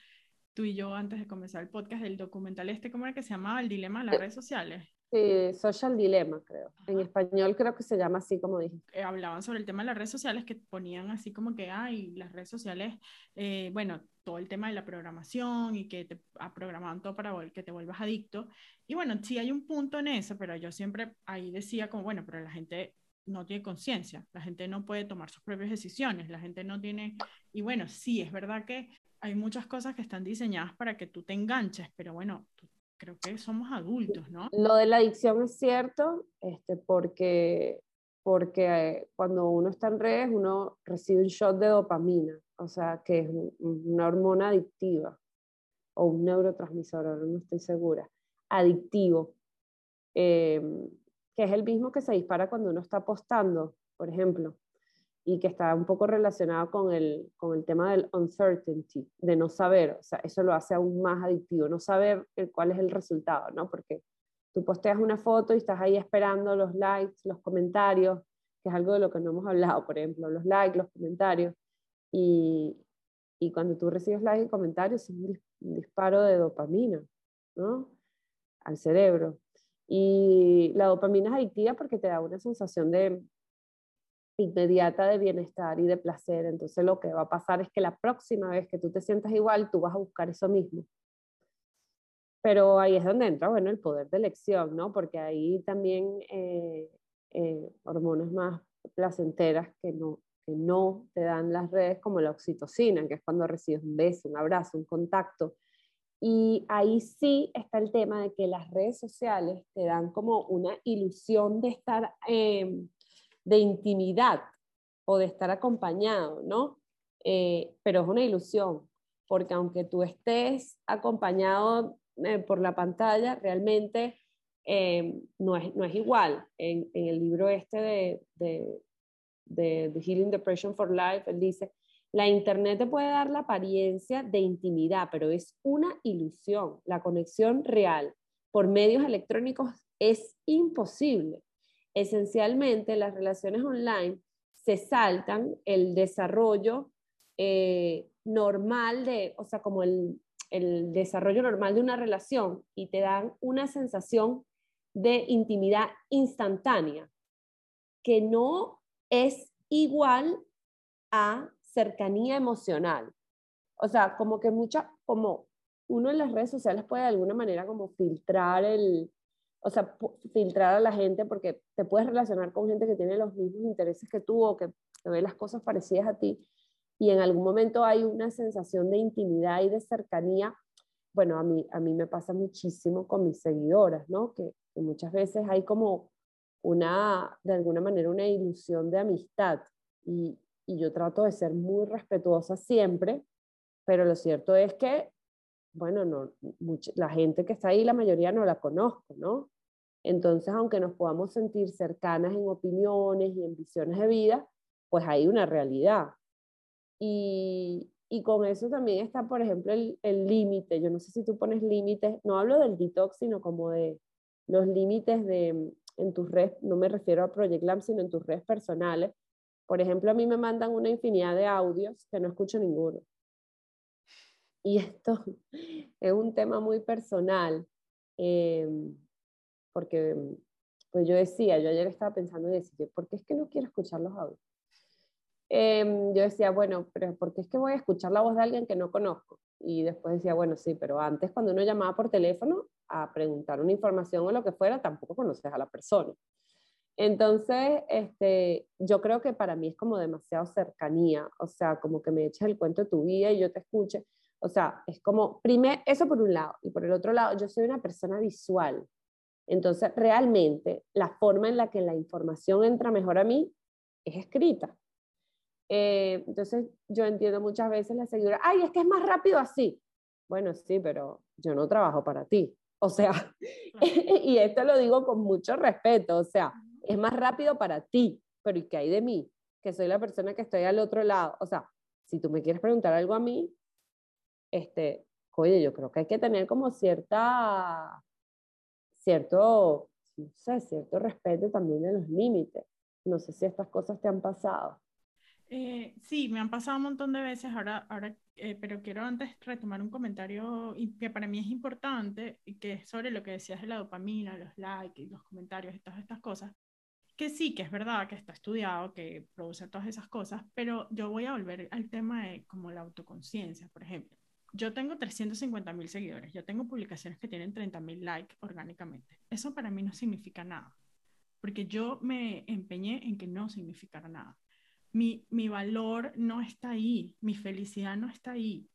B: tú y yo antes de comenzar el podcast del documental este, ¿cómo era que se llamaba? El dilema de las redes sociales.
A: Sí, social dilemma, creo. En español creo que se llama así como dije.
B: Eh, hablaban sobre el tema de las redes sociales que ponían así como que, ay, las redes sociales, eh, bueno, todo el tema de la programación y que te programaban todo para que te vuelvas adicto. Y bueno, sí hay un punto en eso, pero yo siempre ahí decía como, bueno, pero la gente no tiene conciencia, la gente no puede tomar sus propias decisiones, la gente no tiene, y bueno, sí, es verdad que hay muchas cosas que están diseñadas para que tú te enganches, pero bueno, creo que somos adultos, ¿no?
A: Lo de la adicción es cierto, este, porque, porque cuando uno está en redes, uno recibe un shot de dopamina, o sea, que es una hormona adictiva o un neurotransmisor, ahora no estoy segura, adictivo, em, que es el mismo que se dispara cuando uno está apostando, por ejemplo, y que está un poco relacionado con el, con el tema del uncertainty, de no saber, o sea, eso lo hace aún más adictivo, no saber cuál es el resultado, ¿no? Porque tú posteas una foto y estás ahí esperando los likes, los comentarios, que es algo de lo que no hemos hablado, por ejemplo, los likes, los comentarios, y, cuando tú recibes likes y comentarios es un, disparo de dopamina. Al cerebro. Y la dopamina es adictiva porque te da una sensación de, inmediata de bienestar y de placer. Entonces lo que va a pasar es que la próxima vez que tú te sientas igual, tú vas a buscar eso mismo. Pero ahí es donde entra, bueno, el poder de elección, ¿no? Porque ahí también eh, eh, hormonas más placenteras que no, que no te dan las redes, como la oxitocina, que es cuando recibes un beso, un abrazo, un contacto. Y ahí sí está el tema de que las redes sociales te dan como una ilusión de estar eh, de intimidad o de estar acompañado, ¿no? Eh, pero es una ilusión, porque aunque tú estés acompañado eh, por la pantalla, realmente eh, no, es, no, es, igual. En, el libro este de, de, de Healing Depression for Life, él dice, la Internet te puede dar la apariencia de intimidad, pero es una ilusión. La conexión real por medios electrónicos es imposible esencialmente las relaciones online se saltan el desarrollo eh, normal de, o sea, como el, el desarrollo normal de una relación y te dan una sensación de intimidad instantánea que no es igual a cercanía emocional. O sea, como que mucha, como uno en las redes sociales puede de alguna manera como filtrar el, o sea, filtrar a la gente porque te puedes relacionar con gente que tiene los mismos intereses que tú o que, ve las cosas parecidas a ti y en algún momento hay una sensación de intimidad y de cercanía. Bueno, a mí, a mí me pasa muchísimo con mis seguidoras, ¿no? Que, que muchas veces hay como una, de alguna manera, una ilusión de amistad y, y yo trato de ser muy respetuosa siempre, pero lo cierto es que, bueno, no, la gente que está ahí, la mayoría no la conozco, ¿no? Entonces, aunque nos podamos sentir cercanas en opiniones y en visiones de vida, pues hay una realidad. Y, y con eso también está, por ejemplo, el límite. Yo no sé si tú pones límites, no hablo del detox, sino como de los límites de en tus redes, no me refiero a Project Lamp, sino en tus redes personales, por ejemplo, a mí me mandan una infinidad de audios que no escucho ninguno. Y esto es un tema muy personal, em, porque pues yo decía, yo ayer estaba pensando y decía, ¿por qué es que no quiero escuchar los audios? Em, yo decía, bueno, pero ¿por qué es que voy a escuchar la voz de alguien que no conozco? Y después decía, bueno, sí, pero antes cuando uno llamaba por teléfono a preguntar una información o lo que fuera, tampoco conoces a la persona. Entonces, este, yo creo que para mí es como demasiado cercanía, o sea, como que me eches el cuento de tu vida y yo te escuche. O sea, es como, primero, eso por un lado, y por el otro lado, yo soy una persona visual. Entonces, realmente, la forma en la que la información entra mejor a mí es escrita. Eh, entonces, yo entiendo muchas veces la seguidora, ay, es que es más rápido así. Bueno, sí, pero yo no trabajo para ti. O sea, y esto lo digo con mucho respeto, o sea, es más rápido para ti, pero ¿y qué hay de mí? Que soy la persona que estoy al otro lado. O sea, si tú me quieres preguntar algo a mí, este, oye, yo creo que hay que tener como cierta, cierto, no sé, cierto respeto también de los límites. No sé si estas cosas te han pasado.
B: Eh, sí, me han pasado un montón de veces, ahora, ahora eh, pero quiero antes retomar un comentario que para mí es importante, y que es sobre lo que decías de la dopamina, los likes, los comentarios y todas estas cosas que sí, que es verdad que está estudiado, que produce todas esas cosas, pero yo voy a volver al tema de como la autoconciencia, por ejemplo. Yo tengo 350 mil seguidores, yo tengo publicaciones que tienen 30 mil likes orgánicamente. Eso para mí no significa nada, porque yo me empeñé en que no significara nada. Mi, mi valor no está ahí, mi felicidad no está ahí.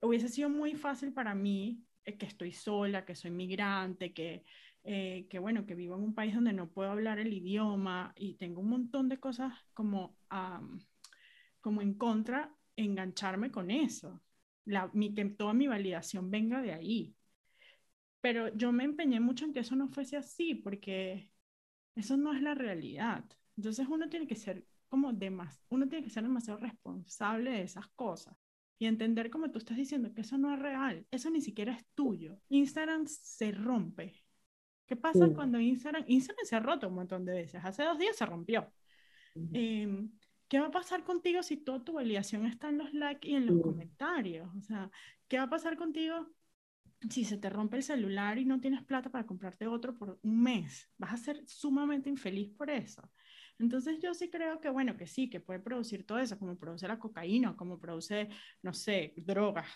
B: Hubiese sido muy fácil para mí, eh, que estoy sola, que soy migrante, que eh, que bueno, que vivo en un país donde no puedo hablar el idioma y tengo un montón de cosas como, como en contra, engancharme con eso, la, mi, que toda mi validación venga de ahí. Pero yo me empeñé mucho en que eso no fuese así, porque eso no es la realidad. Entonces uno tiene que ser como demás, uno tiene que ser demasiado responsable de esas cosas y entender como tú estás diciendo que eso no es real, eso ni siquiera es tuyo. Instagram se rompe ¿Qué pasa cuando Instagram, Instagram se ha roto un montón de veces? Hace dos días se rompió. Em, ¿Qué va a pasar contigo si toda tu validación está en los likes y en los comentarios? O sea, ¿qué va a pasar contigo si se te rompe el celular y no tienes plata para comprarte otro por un mes? Vas a ser sumamente infeliz por eso. Entonces yo sí creo que, bueno, que sí, que puede producir todo eso, como produce la cocaína, como produce, no sé, drogas,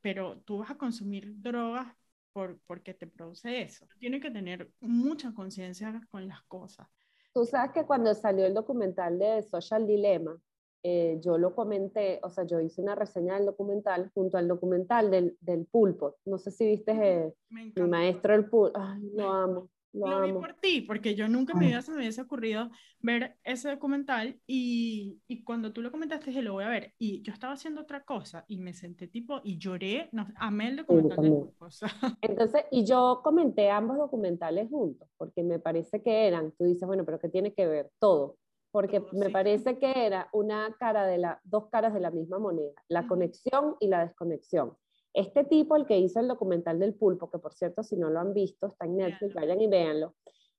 B: pero tú vas a consumir drogas por, porque te produce eso. Tiene que tener mucha conciencia con las cosas.
A: Tú sabes que cuando salió el documental de Social Dilemma, eh, yo lo comenté, o sea, yo hice una reseña del documental junto al documental del, del pulpo. No sé si viste eh, mi maestro el pulpo. Ay, lo amo.
B: Lo, vi por ti, porque yo nunca me, me hubiese ocurrido ver ese documental y, y, cuando tú lo comentaste dije, lo voy a ver. Y yo estaba haciendo otra cosa y me senté tipo y lloré, no, amé el documental.
A: Entonces, y yo comenté ambos documentales juntos, porque me parece que eran, tú dices, bueno, pero ¿qué tiene que ver? Todo. Porque me parece que era una cara de la, dos caras de la misma moneda, la conexión y la desconexión. Este tipo, el que hizo el documental del pulpo, que por cierto, si no lo han visto, está en Netflix, vayan y véanlo,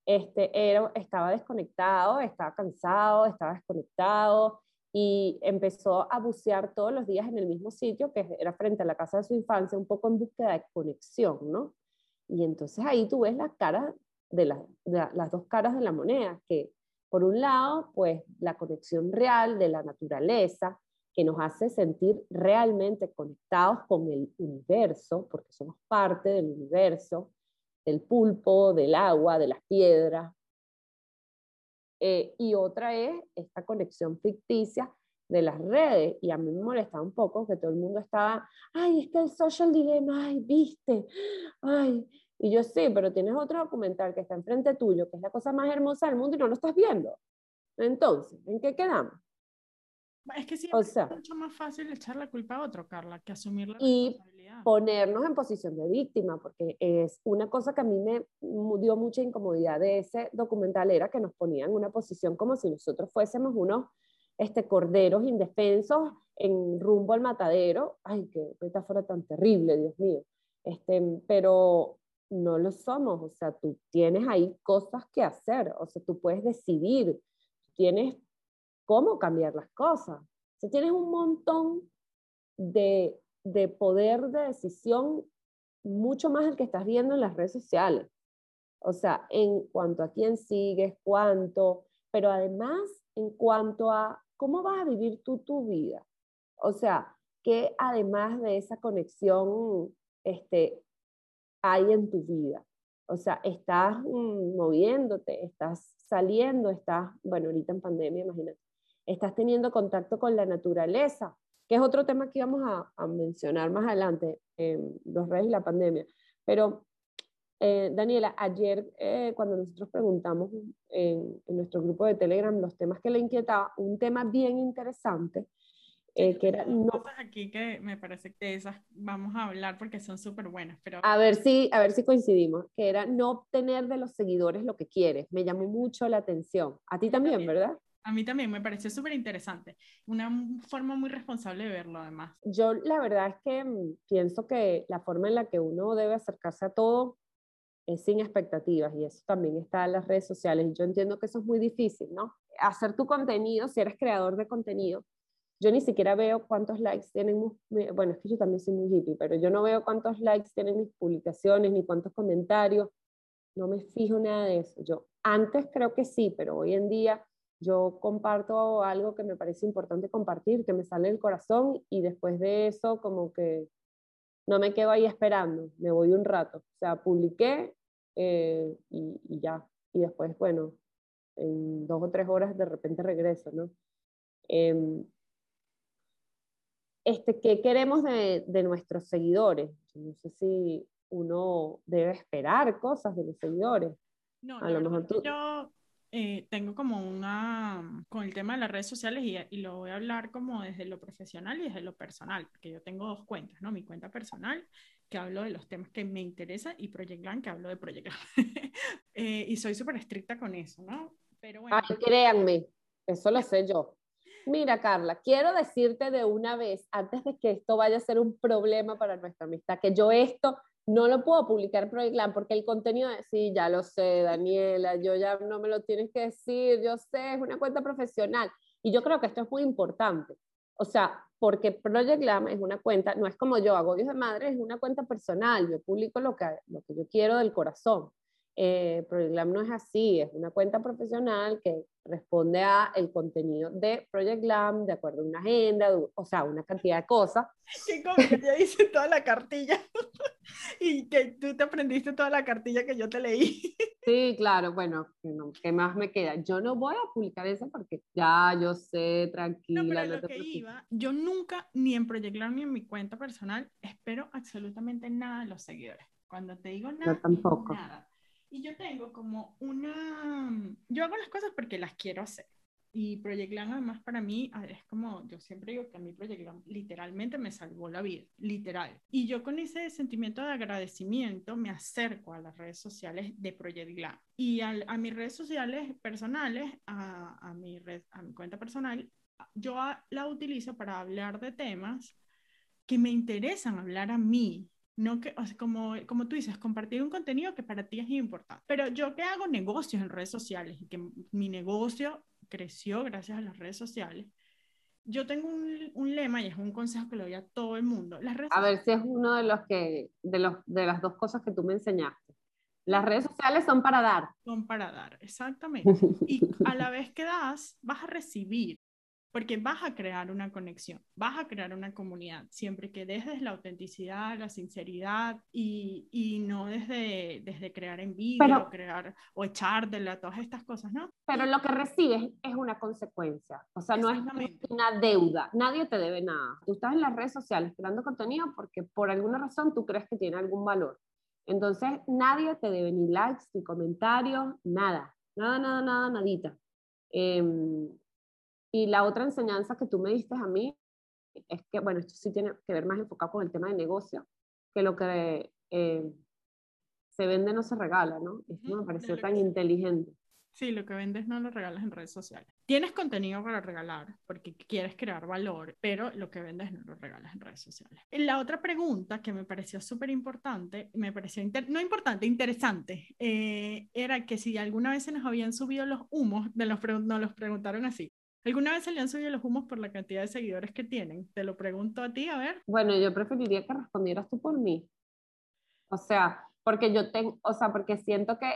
A: este, era, estaba desconectado, estaba cansado, estaba desconectado y empezó a bucear todos los días en el mismo sitio, que era frente a la casa de su infancia, un poco en búsqueda de conexión, ¿no? Y entonces ahí tú ves las caras de, de las dos caras de la moneda, que por un lado, pues la conexión real de la naturaleza, que nos hace sentir realmente conectados con el universo, porque somos parte del universo, del pulpo, del agua, de las piedras. Eh, y otra es esta conexión ficticia de las redes. Y a mí me molestaba un poco que todo el mundo estaba, ay, es que el social dilemma, ay, viste, ay. Y yo sí, pero tienes otro documental que está enfrente tuyo, que es la cosa más hermosa del mundo y no lo estás viendo. Entonces, ¿en qué quedamos?
B: Es que sí, es mucho más fácil echar la culpa a otro, Carla, que asumir la
A: y ponernos en posición de víctima, porque es una cosa que a mí me dio mucha incomodidad de ese documental, era que nos ponían en una posición como si nosotros fuésemos unos este, corderos indefensos en rumbo al matadero. Ay, qué metáfora tan terrible, Dios mío. Este, pero no lo somos, o sea, tú tienes ahí cosas que hacer, o sea, tú puedes decidir, tienes cómo cambiar las cosas. O tienes un montón de, de poder de decisión mucho más el que estás viendo en las redes sociales. O sea, en cuanto a quién sigues, cuánto, pero además en cuanto a cómo vas a vivir tú tu vida. O sea, que además de esa conexión este, hay en tu vida. O sea, estás mm, moviéndote, estás saliendo, estás, bueno, ahorita en pandemia, imagínate, estás teniendo contacto con la naturaleza, que es otro tema que íbamos a, mencionar más adelante, en los redes y la pandemia. Pero, eh, Daniela, ayer eh, cuando nosotros preguntamos en, nuestro grupo de Telegram los temas que le inquietaba, un tema bien interesante, eh, que era
B: no aquí que me parece que esas vamos a hablar porque son súper buenas pero
A: a ver si a ver si coincidimos que era no obtener de los seguidores lo que quieres. Me llamó mucho la atención. A ti también. verdad
B: a mí también me pareció súper interesante. Una forma muy responsable de verlo, además.
A: Yo la verdad es que mm, pienso que la forma en la que uno debe acercarse a todo es sin expectativas y eso también está en las redes sociales. Yo entiendo que eso es muy difícil, ¿no? Hacer tu contenido, si eres creador de contenido, yo ni siquiera veo cuántos likes tienen, bueno, es que yo también soy muy hippie, pero yo no veo cuántos likes tienen mis publicaciones ni cuántos comentarios, no me fijo nada de eso. Yo antes creo que sí, pero hoy en día yo comparto algo que me parece importante compartir, que me sale del corazón y después de eso como que no me quedo ahí esperando, me voy un rato. O sea, publiqué eh, y, ya. Y después, bueno, en dos o tres horas de repente regreso, ¿no? Em, este, ¿Qué queremos de, de nuestros seguidores? No sé si uno debe esperar cosas de los seguidores.
B: No, a lo mejor tú... yo eh, tengo como una, con el tema de las redes sociales y, y, lo voy a hablar como desde lo profesional y desde lo personal, porque yo tengo dos cuentas, ¿no? Mi cuenta personal, que hablo de los temas que me interesan, y Project Land, que hablo de Project Land. eh, y soy súper estricta con eso, ¿no?
A: Pero bueno. Ay, créanme, eso lo sé yo. Mira, Carla, quiero decirte de una vez, antes de que esto vaya a ser un problema para nuestra amistad, que yo esto no lo puedo publicar Project Land porque el contenido, sí, ya lo sé, Daniela, yo ya no me lo tienes que decir, yo sé, es una cuenta profesional. Y yo creo que esto es muy importante. O sea, porque Project Glam es una cuenta, no es como yo hago Dios de Madre, es una cuenta personal, yo publico lo que, lo que yo quiero del corazón. Eh, Project Glam no es así, es una cuenta profesional que responde a el contenido de Project Glam, de acuerdo a una agenda, o sea, una cantidad de cosas.
B: Qué como que ya hice toda la cartilla y que tú te aprendiste toda la cartilla que yo te leí.
A: Sí, claro, bueno, ¿qué más me queda? Yo no voy a publicar eso porque ya yo sé, tranquila. No,
B: pero lo que iba, yo nunca, ni en Project Glam ni en mi cuenta personal, espero absolutamente nada de los seguidores. Cuando te digo nada,
A: tampoco.
B: nada y yo tengo como una, yo hago las cosas porque las quiero hacer. Y Project Glam además para mí es como, yo siempre digo que a mí Project Glam literalmente me salvó la vida, literal. Y yo con ese sentimiento de agradecimiento me acerco a las redes sociales de Project Glam. Y a, a mis redes sociales personales, a, a, mi red, a mi cuenta personal, yo la utilizo para hablar de temas que me interesan hablar a mí, no que, o sea, como, como tú dices, compartir un contenido que para ti es importante. Pero yo que hago negocios en redes sociales y que mi negocio creció gracias a las redes sociales, yo tengo un, un, lema y es un consejo que le doy a todo el mundo. Las redes
A: a ver si es uno de los que, de, los, de las dos cosas que tú me enseñaste. Las redes sociales son para dar.
B: Son para dar, exactamente. Y a la vez que das, vas a recibir. Porque vas a crear una conexión, vas a crear una comunidad, siempre que desde la autenticidad, la sinceridad y, y no desde, desde crear envidia o crear o echar de la, todas estas cosas, ¿no?
A: Pero lo que recibes es una consecuencia, o sea, no es una deuda, nadie te debe nada. Tú estás en las redes sociales creando contenido porque por alguna razón tú crees que tiene algún valor. Entonces, nadie te debe ni likes, ni comentarios, nada, nada, nada, nada, nadita. Em, y la otra enseñanza que tú me diste a mí es que, bueno, esto sí tiene que ver más enfocado con el tema de negocio, que lo que eh, se vende no se regala, ¿no? Esto me pareció tan inteligente.
B: Sí, lo que vendes no lo regalas en redes sociales. Tienes contenido para regalar porque quieres crear valor, pero lo que vendes no lo regalas en redes sociales. La otra pregunta que me pareció súper importante, me pareció, no importante, interesante, eh, era que si alguna vez se nos habían subido los humos, de los nos los preguntaron así, ¿Alguna vez se le han subido los humos por la cantidad de seguidores que tienen? Te lo pregunto a ti, a ver.
A: Bueno, yo preferiría que respondieras tú por mí. O sea, porque yo tengo, o sea, porque siento que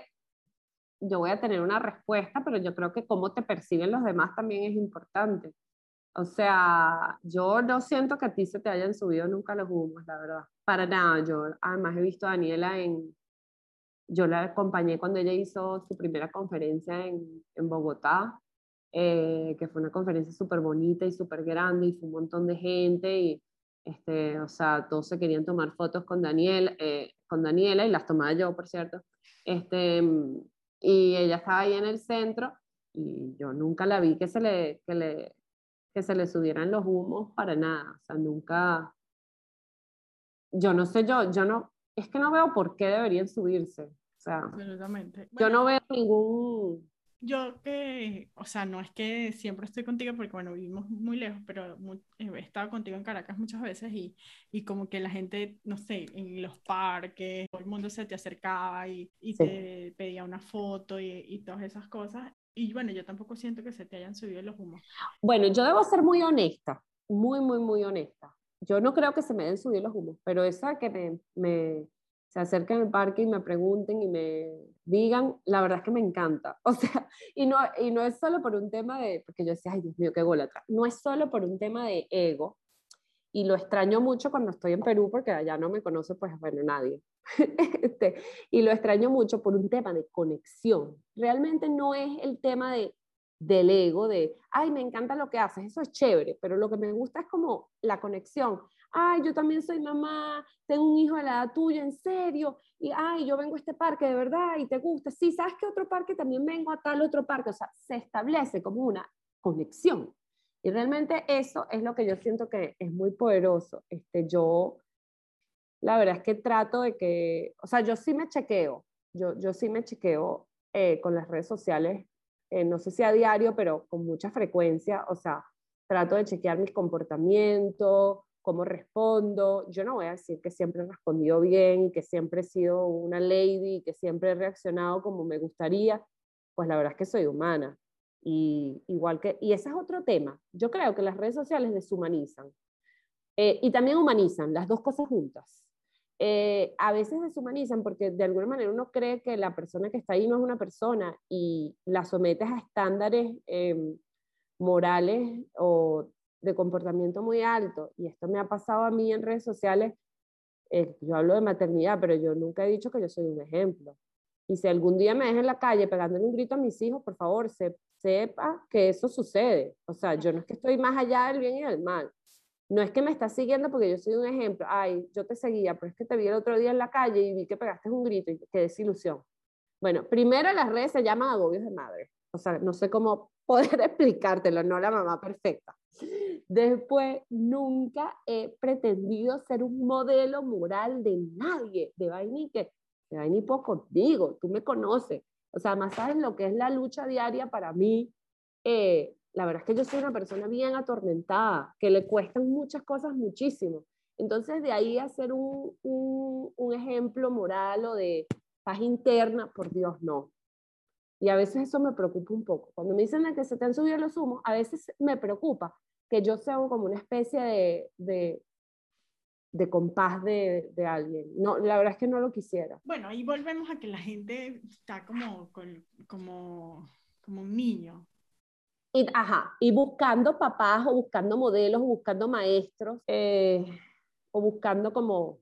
A: yo voy a tener una respuesta, pero yo creo que cómo te perciben los demás también es importante. O sea, yo no siento que a ti se te hayan subido nunca los humos, la verdad. Para nada. Yo además he visto a Daniela en, yo la acompañé cuando ella hizo su primera conferencia en, en Bogotá eh, que fue una conferencia súper bonita y súper grande y fue un montón de gente y, este, o sea, todos se querían tomar fotos con, Daniel, eh, con Daniela y las tomaba yo, por cierto. Este, y ella estaba ahí en el centro y yo nunca la vi que se le, que le, que se le subieran los humos para nada, o sea, nunca, yo no sé, yo, yo no, es que no veo por qué deberían subirse, o sea, yo no veo ningún
B: yo que, o sea, no es que siempre estoy contigo porque, bueno, vivimos muy lejos, pero he estado contigo en Caracas muchas veces y, y, como que la gente, no sé, en los parques, todo el mundo se te acercaba y, y te pedía una foto y, y, todas esas cosas. Y bueno, yo tampoco siento que se te hayan subido los humos.
A: Bueno, yo debo ser muy honesta, muy, muy, muy honesta. Yo no creo que se me den subido los humos, pero esa que me, me se acerquen al parque y me pregunten y me digan, la verdad es que me encanta. O sea, y no, y no es solo por un tema de, porque yo decía, ay Dios mío, qué atrás No es solo por un tema de ego, y lo extraño mucho cuando estoy en Perú, porque allá no me conoce, pues bueno, nadie. este, y lo extraño mucho por un tema de conexión. Realmente no es el tema de, del ego, de, ay, me encanta lo que haces, eso es chévere, pero lo que me gusta es como la conexión ay, yo también soy mamá, tengo un hijo de la edad tuya, en serio, y ay, yo vengo a este parque de verdad y te gusta, sí, ¿sabes qué otro parque? También vengo a tal otro parque, o sea, se establece como una conexión. Y realmente eso es lo que yo siento que es muy poderoso. Este, yo, la verdad es que trato de que, o sea, yo sí me chequeo, yo, yo sí me chequeo eh, con las redes sociales, eh, no sé si a diario, pero con mucha frecuencia, o sea, trato de chequear mis comportamientos, cómo respondo. Yo no voy a decir que siempre he respondido bien, que siempre he sido una lady, que siempre he reaccionado como me gustaría. Pues la verdad es que soy humana. Y, igual que, y ese es otro tema. Yo creo que las redes sociales deshumanizan eh, y también humanizan, las dos cosas juntas. Eh, a veces deshumanizan porque de alguna manera uno cree que la persona que está ahí no es una persona y la sometes a estándares em, morales o de comportamiento muy alto, y esto me ha pasado a mí en redes sociales, eh, yo hablo de maternidad, pero yo nunca he dicho que yo soy un ejemplo. Y si algún día me dejan en la calle pegándole un grito a mis hijos, por favor, sepa que eso sucede. O sea, yo no es que estoy más allá del bien y del mal. No es que me estás siguiendo porque yo soy un ejemplo. Ay, yo te seguía, pero es que te vi el otro día en la calle y vi que pegaste un grito y qué desilusión. Bueno, primero las redes se llaman agobios de madre. O sea, no sé cómo poder explicártelo, no la mamá perfecta. Después, nunca he pretendido ser un modelo moral de nadie, de Vaini, que de Vaini poco digo, tú me conoces. O sea, más sabes lo que es la lucha diaria para mí. Eh, la verdad es que yo soy una persona bien atormentada, que le cuestan muchas cosas muchísimo. Entonces, de ahí hacer un, un, un ejemplo moral o de paz interna, por Dios, no. Y a veces eso me preocupa un poco. Cuando me dicen que se te han subido los humos, a veces me preocupa que yo sea como una especie de, de, de compás de, de, alguien. No, la verdad es que no lo quisiera.
B: Bueno, ahí volvemos a que la gente está como, como, como un niño.
A: Y, ajá, y buscando papás o buscando modelos o buscando maestros eh, o buscando como,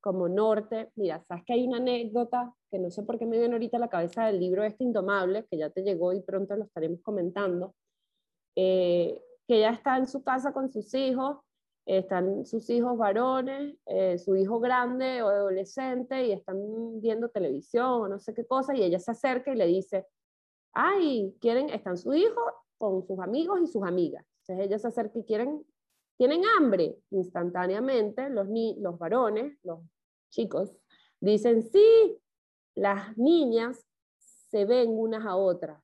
A: como norte. Mira, sabes que hay una anécdota que no sé por qué me viene ahorita a la cabeza del libro este Indomable, que ya te llegó y pronto lo estaremos comentando, eh, que ella está en su casa con sus hijos, están sus hijos varones, eh, su hijo grande o adolescente y están viendo televisión o no sé qué cosa y ella se acerca y le dice, ay, quieren, están su hijo con sus amigos y sus amigas. Entonces ella se acerca y quieren, tienen hambre. Instantáneamente los, ni los varones, los chicos, dicen, sí, las niñas se ven unas a otras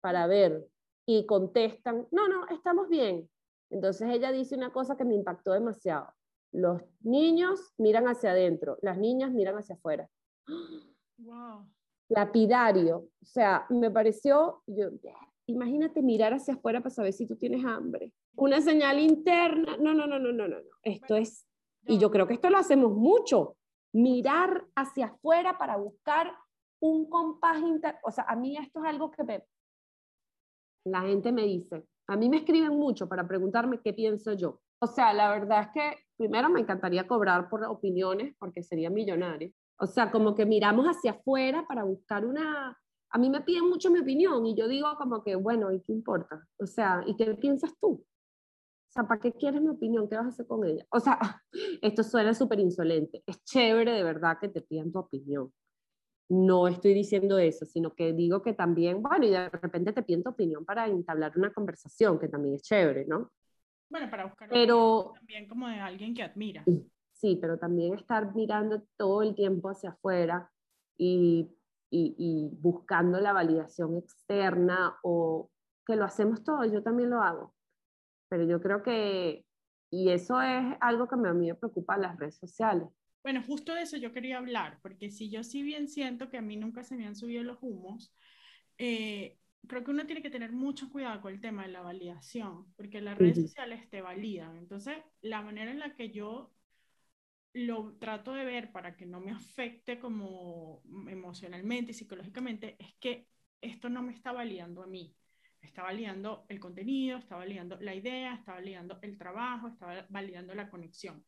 A: para ver y contestan, no, no, estamos bien. Entonces ella dice una cosa que me impactó demasiado. Los niños miran hacia adentro, las niñas miran hacia afuera. Wow. Lapidario. O sea, me pareció, yo, imagínate mirar hacia afuera para saber si tú tienes hambre. Una señal interna. No, no, no, no, no, no. Esto es, y yo creo que esto lo hacemos mucho. Mirar hacia afuera para buscar un compás interno. O sea, a mí esto es algo que me, la gente me dice, a mí me escriben mucho para preguntarme qué pienso yo. O sea, la verdad es que primero me encantaría cobrar por opiniones porque sería millonario. O sea, como que miramos hacia afuera para buscar una... A mí me piden mucho mi opinión y yo digo como que, bueno, ¿y qué importa? O sea, ¿y qué piensas tú? Sea, ¿para qué quieres mi opinión? ¿Qué vas a hacer con ella? O sea, esto suena súper insolente. Es chévere de verdad que te pidan tu opinión no estoy diciendo eso, sino que digo que también, bueno, y de repente te pido opinión para entablar una conversación, que también es chévere, ¿no?
B: Bueno, para buscar pero, también como de alguien que admira.
A: Sí, pero también estar mirando todo el tiempo hacia afuera y, y, y buscando la validación externa o que lo hacemos todos, yo también lo hago. Pero yo creo que, y eso es algo que a mí me preocupa en las redes sociales
B: bueno, justo de eso yo quería hablar, porque si yo sí bien siento que a mí nunca se me han subido los humos, eh, creo que uno tiene que tener mucho cuidado con el tema de la validación, porque las redes sociales te validan. Entonces, la manera en la que yo lo trato de ver para que no me afecte como emocionalmente y psicológicamente es que esto no me está validando a mí. Está validando el contenido, está validando la idea, está validando el trabajo, está validando la conexión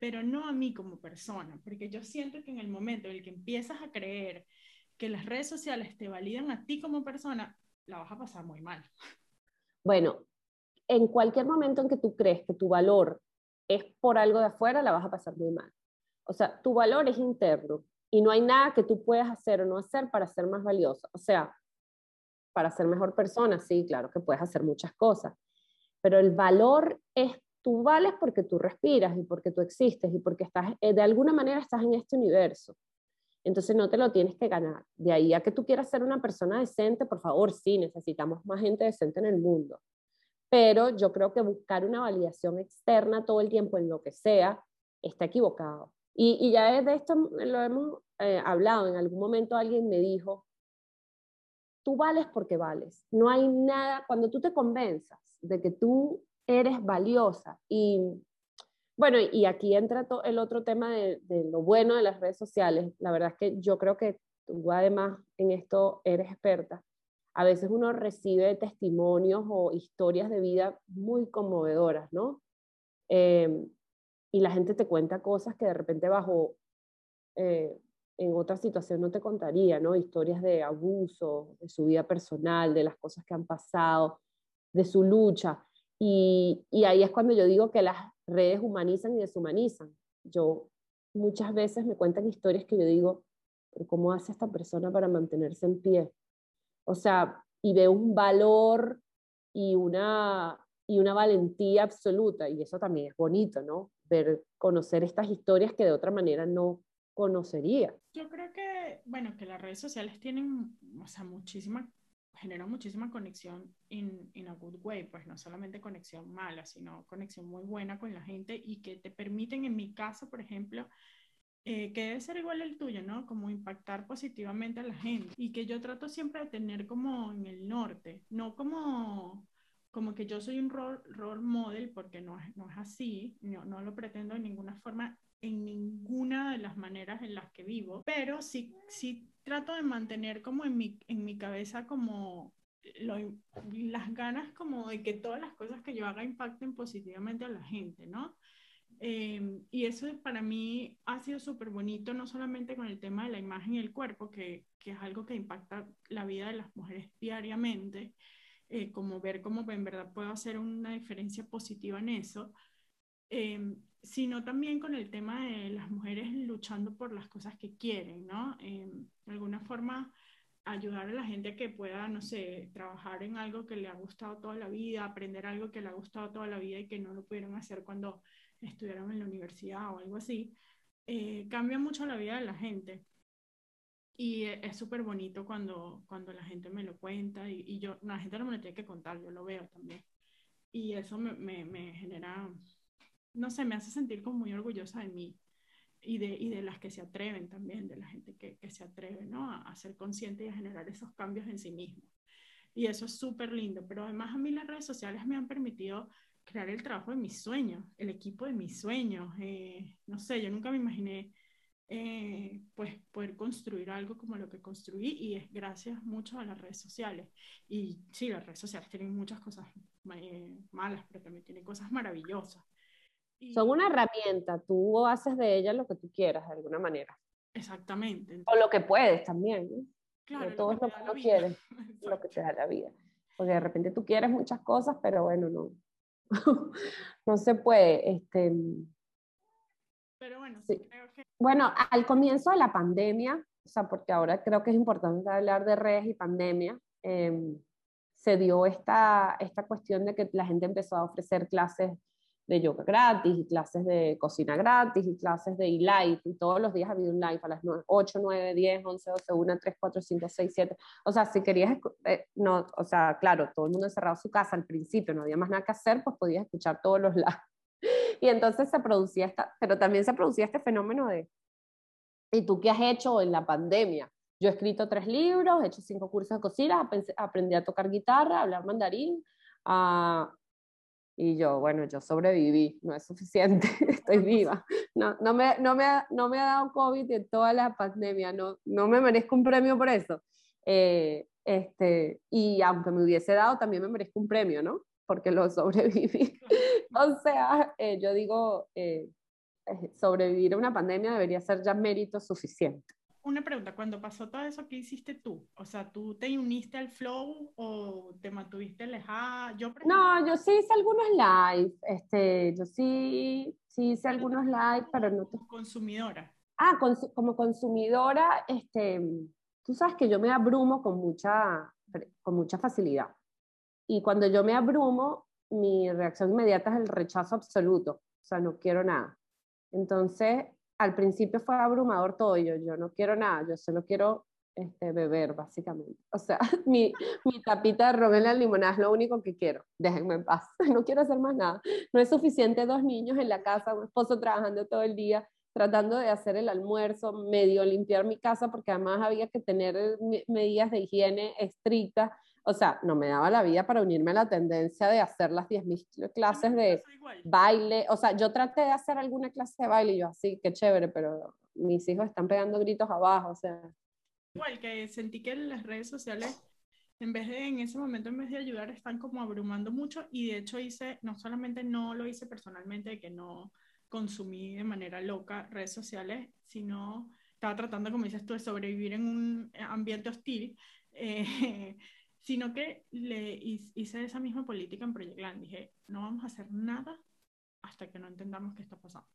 B: pero no a mí como persona, porque yo siento que en el momento en el que empiezas a creer que las redes sociales te validan a ti como persona, la vas a pasar muy mal.
A: Bueno, en cualquier momento en que tú crees que tu valor es por algo de afuera, la vas a pasar muy mal. O sea, tu valor es interno y no hay nada que tú puedas hacer o no hacer para ser más valioso. O sea, para ser mejor persona, sí, claro que puedes hacer muchas cosas, pero el valor es tú vales porque tú respiras y porque tú existes y porque estás, eh, de alguna manera estás en este universo. Entonces no te lo tienes que ganar. De ahí a que tú quieras ser una persona decente, por favor, sí, necesitamos más gente decente en el mundo. Pero yo creo que buscar una validación externa todo el tiempo en lo que sea está equivocado. Y, ya de esto lo hemos eh, hablado. En algún momento alguien me dijo, tú vales porque vales. No hay nada, cuando tú te convenzas de que tú eres valiosa. Y bueno, y aquí entra el otro tema de, lo bueno de las redes sociales. La verdad es que yo creo que tú además en esto eres experta. A veces uno recibe testimonios o historias de vida muy conmovedoras, ¿no? Em, y la gente te cuenta cosas que de repente bajo, eh, en otra situación no te contaría, ¿no? Historias de abuso, de su vida personal, de las cosas que han pasado, de su lucha. Y, ahí es cuando yo digo que las redes humanizan y deshumanizan. Yo muchas veces me cuentan historias que yo digo, ¿cómo hace esta persona para mantenerse en pie? O sea, y veo un valor y una, y una valentía absoluta, y eso también es bonito, ¿no? Ver, conocer estas historias que de otra manera no conocería.
B: Yo creo que, bueno, que las redes sociales tienen, o sea, muchísima genera muchísima conexión en in, a good way, pues no solamente conexión mala, sino conexión muy buena con la gente y que te permiten, en mi caso, por ejemplo, eh, que debe ser igual el tuyo, ¿no? Como impactar positivamente a la gente y que yo trato siempre de tener como en el norte, no como como que yo soy un role, role model, porque no no es así, no, no lo pretendo de ninguna forma, en ninguna de las maneras en las que vivo, pero sí, sí trato de mantener como en mi, en mi cabeza como las ganas como de que todas las cosas que yo haga impacten positivamente a la gente, ¿no? Em, y eso para mí ha sido súper bonito, no solamente con el tema de la imagen y el cuerpo, que, que, es algo que impacta la vida de las mujeres diariamente, eh, como ver cómo en verdad puedo hacer una diferencia positiva en eso, em, sino también con el tema de las mujeres luchando por las cosas que quieren, ¿no? Em, de alguna forma ayudar a la gente que pueda, no sé, trabajar en algo que le ha gustado toda la vida, aprender algo que le ha gustado toda la vida y que no lo pudieron hacer cuando estudiaron en la universidad o algo así, eh, cambia mucho la vida de la gente. Y e, es súper bonito cuando, cuando la gente me lo cuenta y, yo, la gente no me lo tiene que contar, yo lo veo también. Y eso me, me genera, no sé, me hace sentir como muy orgullosa de mí y de, y de las que se atreven también, de la gente que, que se atreve ¿no? a, ser consciente y a generar esos cambios en sí mismo. Y eso es súper lindo, pero además a mí las redes sociales me han permitido crear el trabajo de mis sueños, el equipo de mis sueños. Eh, no sé, yo nunca me imaginé eh, pues poder construir algo como lo que construí y es gracias mucho a las redes sociales. Y sí, las redes sociales tienen muchas cosas eh, malas, pero también tienen cosas maravillosas.
A: Son una herramienta, tú haces de ella lo que tú quieras de alguna manera.
B: Exactamente.
A: o lo que puedes también. Claro, todo es lo que uno quiere, lo que te da la vida. Porque de repente tú quieres muchas cosas, pero bueno, no, no se puede. Este,
B: pero bueno, sí. creo que...
A: Bueno, al comienzo de la pandemia, o sea, porque ahora creo que es importante hablar de redes y pandemia, eh, se dio esta, esta cuestión de que la gente empezó a ofrecer clases de yoga gratis y clases de cocina gratis y clases de e-light y todos los días había un live a las 9, 8, 9, 10, 11, 12, 1, 3, 4, 5, 6, 7. O sea, si querías, eh, no, o sea, claro, todo el mundo encerrado en su casa al principio, no había más nada que hacer, pues podías escuchar todos los lives. Y entonces se producía esta, pero también se producía este fenómeno de, ¿y tú qué has hecho en la pandemia? Yo he escrito tres libros, he hecho cinco cursos de cocina, aprendí a tocar guitarra, a hablar mandarín, a, y yo, bueno, yo sobreviví, no es suficiente, estoy viva. No, no, me, no, me, ha, no me ha dado COVID en toda la pandemia, no, no me merezco un premio por eso. Eh, este, y aunque me hubiese dado, también me merezco un premio, ¿no? Porque lo sobreviví. o sea, eh, yo digo, eh, sobrevivir a una pandemia debería ser ya mérito suficiente
B: una pregunta, cuando pasó todo eso, ¿qué hiciste tú? O sea, ¿tú te uniste al flow o te mantuviste alejada? Yo,
A: no, yo sí hice algunos live, este, yo sí, sí hice algunos live, pero no...
B: Como consumidora.
A: Ah, como consumidora, este, tú sabes que yo me abrumo con mucha, con mucha facilidad. Y cuando yo me abrumo, mi reacción inmediata es el rechazo absoluto, o sea, no quiero nada. Entonces, al principio fue abrumador todo, yo, yo no quiero nada, yo solo quiero este, beber, básicamente. O sea, mi, mi tapita de ron en la limonada es lo único que quiero. Déjenme en paz, no quiero hacer más nada. No es suficiente dos niños en la casa, un esposo trabajando todo el día, tratando de hacer el almuerzo, medio limpiar mi casa, porque además había que tener medidas de higiene estrictas o sea, no me daba la vida para unirme a la tendencia de hacer las 10.000 clases de baile. O sea, yo traté de hacer alguna clase de baile y yo así, qué chévere, pero mis hijos están pegando gritos abajo, o sea.
B: Igual que sentí que las redes sociales, en vez de, en ese momento, en vez de ayudar, están como abrumando mucho y de hecho hice, no solamente no lo hice personalmente, que no consumí de manera loca redes sociales, sino estaba tratando, como dices tú, de sobrevivir en un ambiente hostil. Eh, sino que le hice esa misma política en Project Land. Dije, no vamos a hacer nada hasta que no entendamos qué está pasando.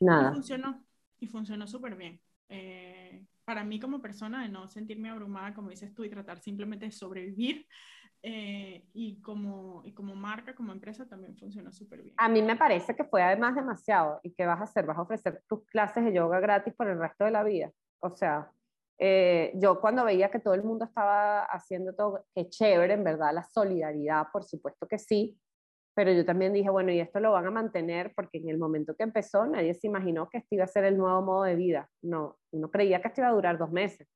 A: Nada.
B: Y funcionó, y funcionó súper bien. Eh, para mí como persona, de no sentirme abrumada, como dices tú, y tratar simplemente de sobrevivir, eh, y, como, y como marca, como empresa, también funcionó súper bien.
A: A mí me parece que fue además demasiado. ¿Y qué vas a hacer? ¿Vas a ofrecer tus clases de yoga gratis por el resto de la vida? O sea, eh, yo cuando veía que todo el mundo estaba haciendo todo, qué chévere, en verdad, la solidaridad, por supuesto que sí, pero yo también dije, bueno, y esto lo van a mantener porque en el momento que empezó nadie se imaginó que esto iba a ser el nuevo modo de vida, no, uno creía que esto iba a durar dos meses.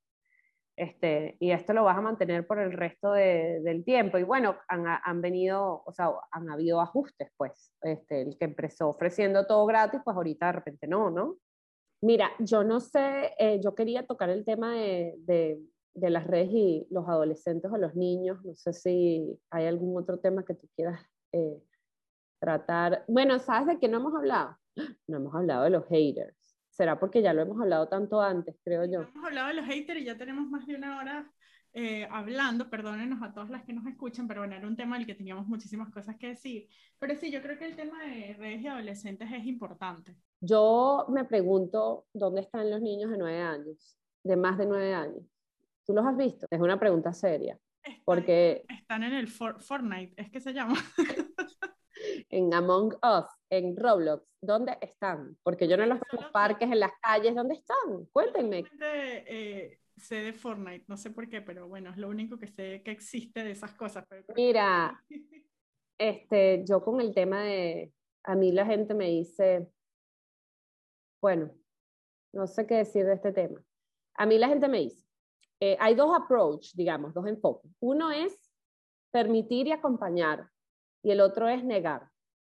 A: Este, y esto lo vas a mantener por el resto de, del tiempo. Y bueno, han, han, venido, o sea, han habido ajustes, pues. Este, el que empezó ofreciendo todo gratis, pues ahorita de repente no, ¿no? Mira, yo no sé, eh, yo quería tocar el tema de, de las redes y los adolescentes o los niños. No sé si hay algún otro tema que tú quieras eh, tratar. Bueno, ¿sabes de qué no hemos hablado? No hemos hablado de los haters. Será porque ya lo hemos hablado tanto antes, creo yo.
B: Hemos hablado de los haters y ya tenemos más de una hora eh, hablando, perdónenos a todas las que nos escuchan, pero bueno, era un tema del que teníamos muchísimas cosas que decir. Pero sí, yo creo que el tema de redes y adolescentes es importante.
A: Yo me pregunto dónde están los niños de nueve años, de más de nueve años. ¿Tú los has visto? Es una pregunta seria.
B: Están,
A: porque
B: están en el Fortnite, es que se llama.
A: en Among Us, en Roblox, ¿dónde están? Porque yo no los veo en los parques, en las calles, ¿dónde están? Cuéntenme.
B: Eh, sé de Fortnite, no sé por qué, pero bueno, es lo único que sé que existe de esas cosas.
A: Mira, este, yo con el tema de, a mí la gente me dice, bueno, no sé qué decir de este tema. A mí la gente me dice, eh, hay dos approach, digamos, dos enfoques. Uno es permitir y acompañar y el otro es negar,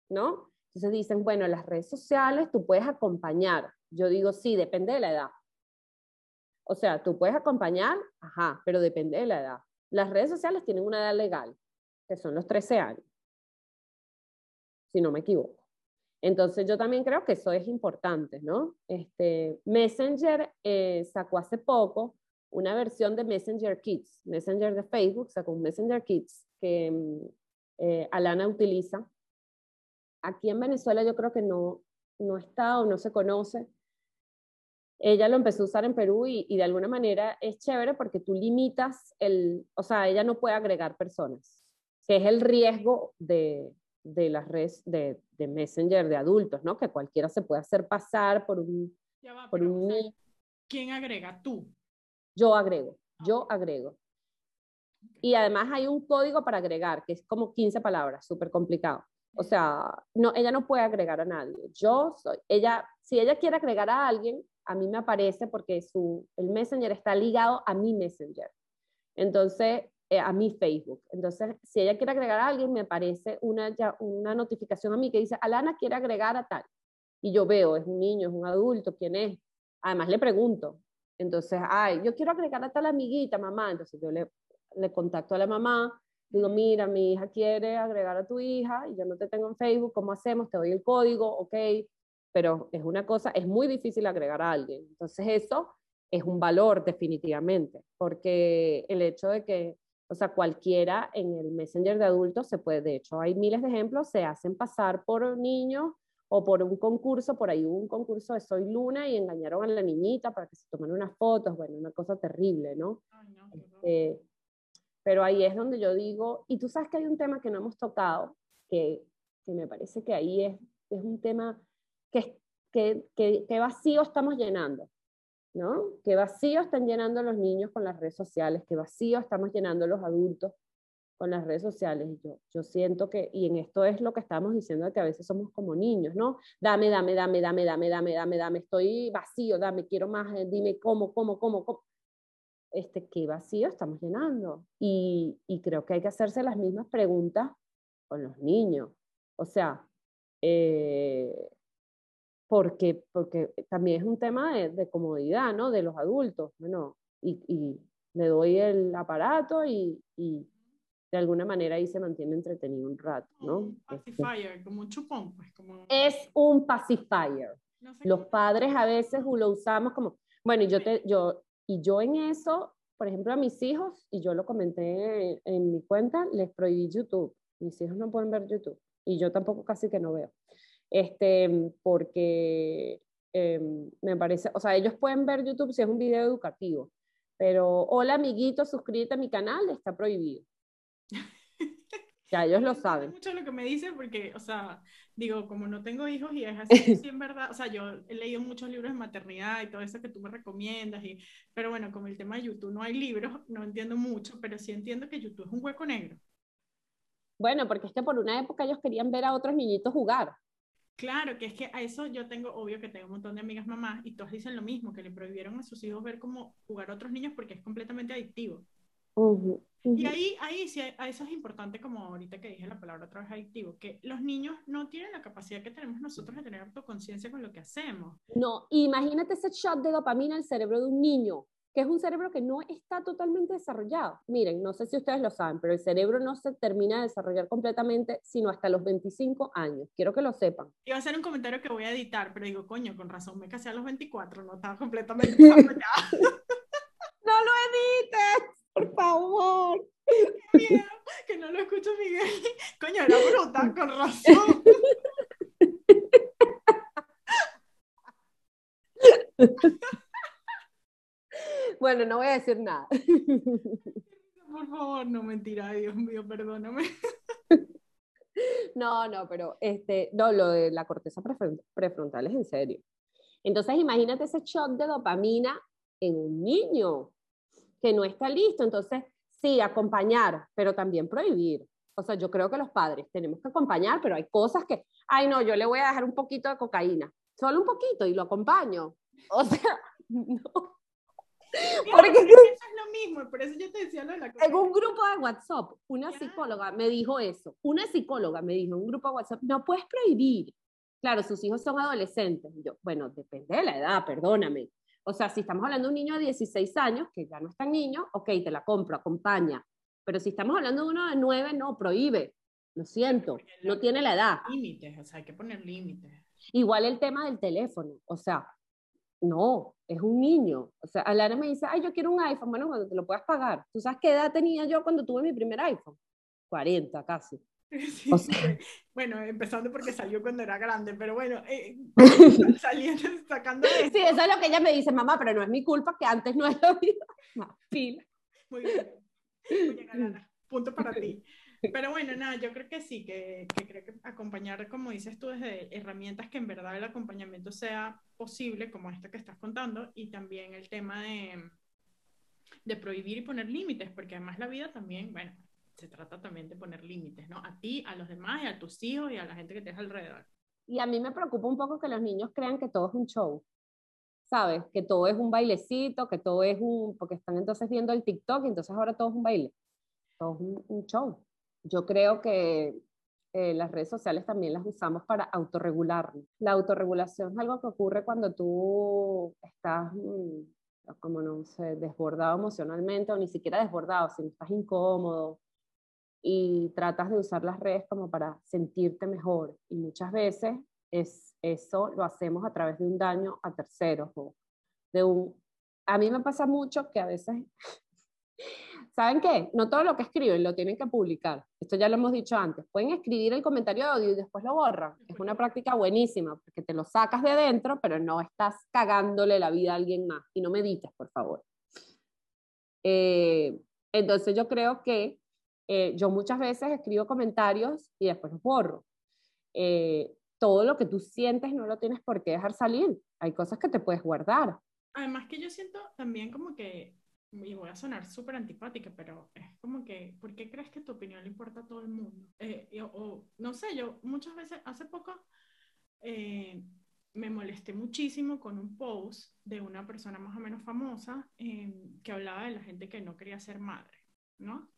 A: ¿no? Entonces dicen, bueno, las redes sociales tú puedes acompañar. Yo digo, sí, depende de la edad. O sea, tú puedes acompañar, ajá, pero depende de la edad. Las redes sociales tienen una edad legal, que son los 13 años, si no me equivoco. Entonces yo también creo que eso es importante, ¿no? Este, Messenger eh, sacó hace poco una versión de Messenger Kids, Messenger de Facebook sacó un Messenger Kids que mm, eh, Alana utiliza. Aquí en Venezuela yo creo que no, no está o no se conoce, ella lo empezó a usar en Perú y, de alguna manera es chévere porque tú limitas el, o sea, ella no puede agregar personas, que es el riesgo de, de las redes de, de, Messenger de adultos, ¿no? Que cualquiera se puede hacer pasar por un... por un
B: ¿Quién agrega? ¿Tú?
A: Yo agrego, yo agrego. Y además hay un código para agregar, que es como 15 palabras, súper complicado. O sea, no, ella no puede agregar a nadie. Yo soy, ella, si ella quiere agregar a alguien, a mí me aparece porque su, el Messenger está ligado a mi Messenger. Entonces, eh, a mi Facebook. Entonces, si ella quiere agregar a alguien, me aparece una, una notificación a mí que dice, Alana quiere agregar a tal. Y yo veo, es un niño, es un adulto, ¿quién es? Además, le pregunto. Entonces, ay, yo quiero agregar a tal amiguita, mamá. Entonces, yo le, le contacto a la mamá, digo, mira, mi hija quiere agregar a tu hija y yo no te tengo en Facebook, ¿cómo hacemos? Te doy el código, ok pero es una cosa, es muy difícil agregar a alguien. Entonces eso es un valor definitivamente, porque el hecho de que, o sea, cualquiera en el Messenger de adultos se puede, de hecho hay miles de ejemplos, se hacen pasar por niños o por un concurso, por ahí hubo un concurso de Soy Luna y engañaron a la niñita para que se tomen unas fotos, bueno, una cosa terrible, ¿no? Este, pero ahí es donde yo digo, y tú sabes que hay un tema que no hemos tocado, que, que me parece que ahí es, es un tema qué, qué, vacío estamos llenando, ¿no? Qué vacío están llenando los niños con las redes sociales, qué vacío estamos llenando los adultos con las redes sociales. Yo, yo siento que, y en esto es lo que estamos diciendo, que a veces somos como niños, ¿no? Dame, dame, dame, dame, dame, dame, dame, dame, estoy vacío, dame, quiero más, eh, dime cómo, cómo, cómo, cómo. Este, qué vacío estamos llenando. Y, y creo que hay que hacerse las mismas preguntas con los niños. O sea, eh, porque, porque también es un tema de, comodidad, ¿no? De los adultos, bueno, y, y le doy el aparato y, y, de alguna manera ahí se mantiene entretenido un rato, ¿no?
B: Un pacifier, como un chupón, pues como...
A: Es un pacifier. Los padres a veces lo usamos como, bueno, y yo, te, yo, y yo en eso, por ejemplo, a mis hijos, y yo lo comenté en mi cuenta, les prohibí YouTube. Mis hijos no pueden ver YouTube. Y yo tampoco casi que no veo este, porque em, me parece, o sea, ellos pueden ver YouTube si es un video educativo, pero hola amiguito, suscríbete a mi canal, está prohibido. ya ellos lo saben.
B: Mucho lo que me dicen porque, o sea, digo, como no tengo hijos y es así, sí, en verdad, o sea, yo he leído muchos libros de maternidad y todo eso que tú me recomiendas, y, pero bueno, como el tema de YouTube no hay libros, no entiendo mucho, pero sí entiendo que YouTube es un hueco negro.
A: Bueno, porque es que por una época ellos querían ver a otros niñitos jugar.
B: Claro, que es que a eso yo tengo, obvio que tengo un montón de amigas mamás y todas dicen lo mismo, que le prohibieron a sus hijos ver cómo jugar a otros niños porque es completamente adictivo. Y ahí, ahí sí, a eso es importante, como ahorita que dije la palabra otra vez adictivo, que los niños no tienen la capacidad que tenemos nosotros de tener autoconciencia con lo que hacemos.
A: No, imagínate ese shot de dopamina al cerebro de un niño. Que es un cerebro que no está totalmente desarrollado. Miren, no sé si ustedes lo saben, pero el cerebro no se termina de desarrollar completamente sino hasta los 25 años. Quiero que lo sepan.
B: Iba a hacer un comentario que voy a editar, pero digo, coño, con razón, me casé a los 24, no estaba completamente desarrollado.
A: no lo edites, por favor.
B: Qué miedo, que no lo escucho Miguel. Coño, era bruta, con razón.
A: Bueno, no voy a decir nada.
B: Por favor, no mentira, Dios mío, perdóname.
A: No, no, pero este, no, lo de la corteza prefrontal es en serio. Entonces, imagínate ese shock de dopamina en un niño que no está listo. Entonces, sí, acompañar, pero también prohibir. O sea, yo creo que los padres tenemos que acompañar, pero hay cosas que, ay, no, yo le voy a dejar un poquito de cocaína, solo un poquito y lo acompaño. O sea, no.
B: Porque eso es lo mismo, por eso yo te decía lo de la
A: En un grupo de WhatsApp, una psicóloga me dijo eso. Una psicóloga me dijo en un grupo de WhatsApp, no puedes prohibir. Claro, sus hijos son adolescentes. yo, bueno, depende de la edad, perdóname. O sea, si estamos hablando de un niño de 16 años, que ya no es tan niño, ok, te la compro, acompaña. Pero si estamos hablando de uno de 9, no, prohíbe. Lo siento, no tiene la edad.
B: Límites, o sea, hay que poner límites.
A: Igual el tema del teléfono, o sea, no, es un niño. O sea, Alara me dice, ay, yo quiero un iPhone. Bueno, cuando te lo puedas pagar. ¿Tú sabes qué edad tenía yo cuando tuve mi primer iPhone? 40 casi.
B: bueno, empezando porque salió cuando era grande, pero bueno, eh, saliendo, sacando
A: Sí, eso es lo que ella me dice, mamá, pero no es mi culpa que antes no he habido más pila.
B: Muy bien. Punto para ti. Pero bueno, nada, yo creo que sí, que, que, creo que acompañar, como dices tú, desde herramientas que en verdad el acompañamiento sea posible, como esto que estás contando, y también el tema de, de prohibir y poner límites, porque además la vida también, bueno, se trata también de poner límites, ¿no? A ti, a los demás, y a tus hijos y a la gente que tienes alrededor.
A: Y a mí me preocupa un poco que los niños crean que todo es un show, ¿sabes? Que todo es un bailecito, que todo es un, porque están entonces viendo el TikTok y entonces ahora todo es un baile, todo es un show yo creo que eh, las redes sociales también las usamos para autorregularnos. La autorregulación es algo que ocurre cuando tú estás, mm, como no sé, desbordado emocionalmente o ni siquiera desbordado, sino estás incómodo y tratas de usar las redes como para sentirte mejor. Y muchas veces es, eso lo hacemos a través de un daño a terceros o de un... A mí me pasa mucho que a veces ¿Saben qué? No todo lo que escriben lo tienen que publicar. Esto ya lo hemos dicho antes. Pueden escribir el comentario de audio y después lo borran. Es una práctica buenísima porque te lo sacas de adentro, pero no estás cagándole la vida a alguien más. Y no medites, por favor. Eh, entonces yo creo que eh, yo muchas veces escribo comentarios y después los borro. Eh, todo lo que tú sientes no lo tienes por qué dejar salir. Hay cosas que te puedes guardar.
B: Además que yo siento también como que y voy a sonar súper antipática, pero es como que, ¿por qué crees que tu opinión le importa a todo el mundo? Eh, o, no sé, yo muchas veces, hace poco, eh, me molesté muchísimo con un post de una persona más o menos famosa eh, que hablaba de la gente que no quería ser madre, ¿no?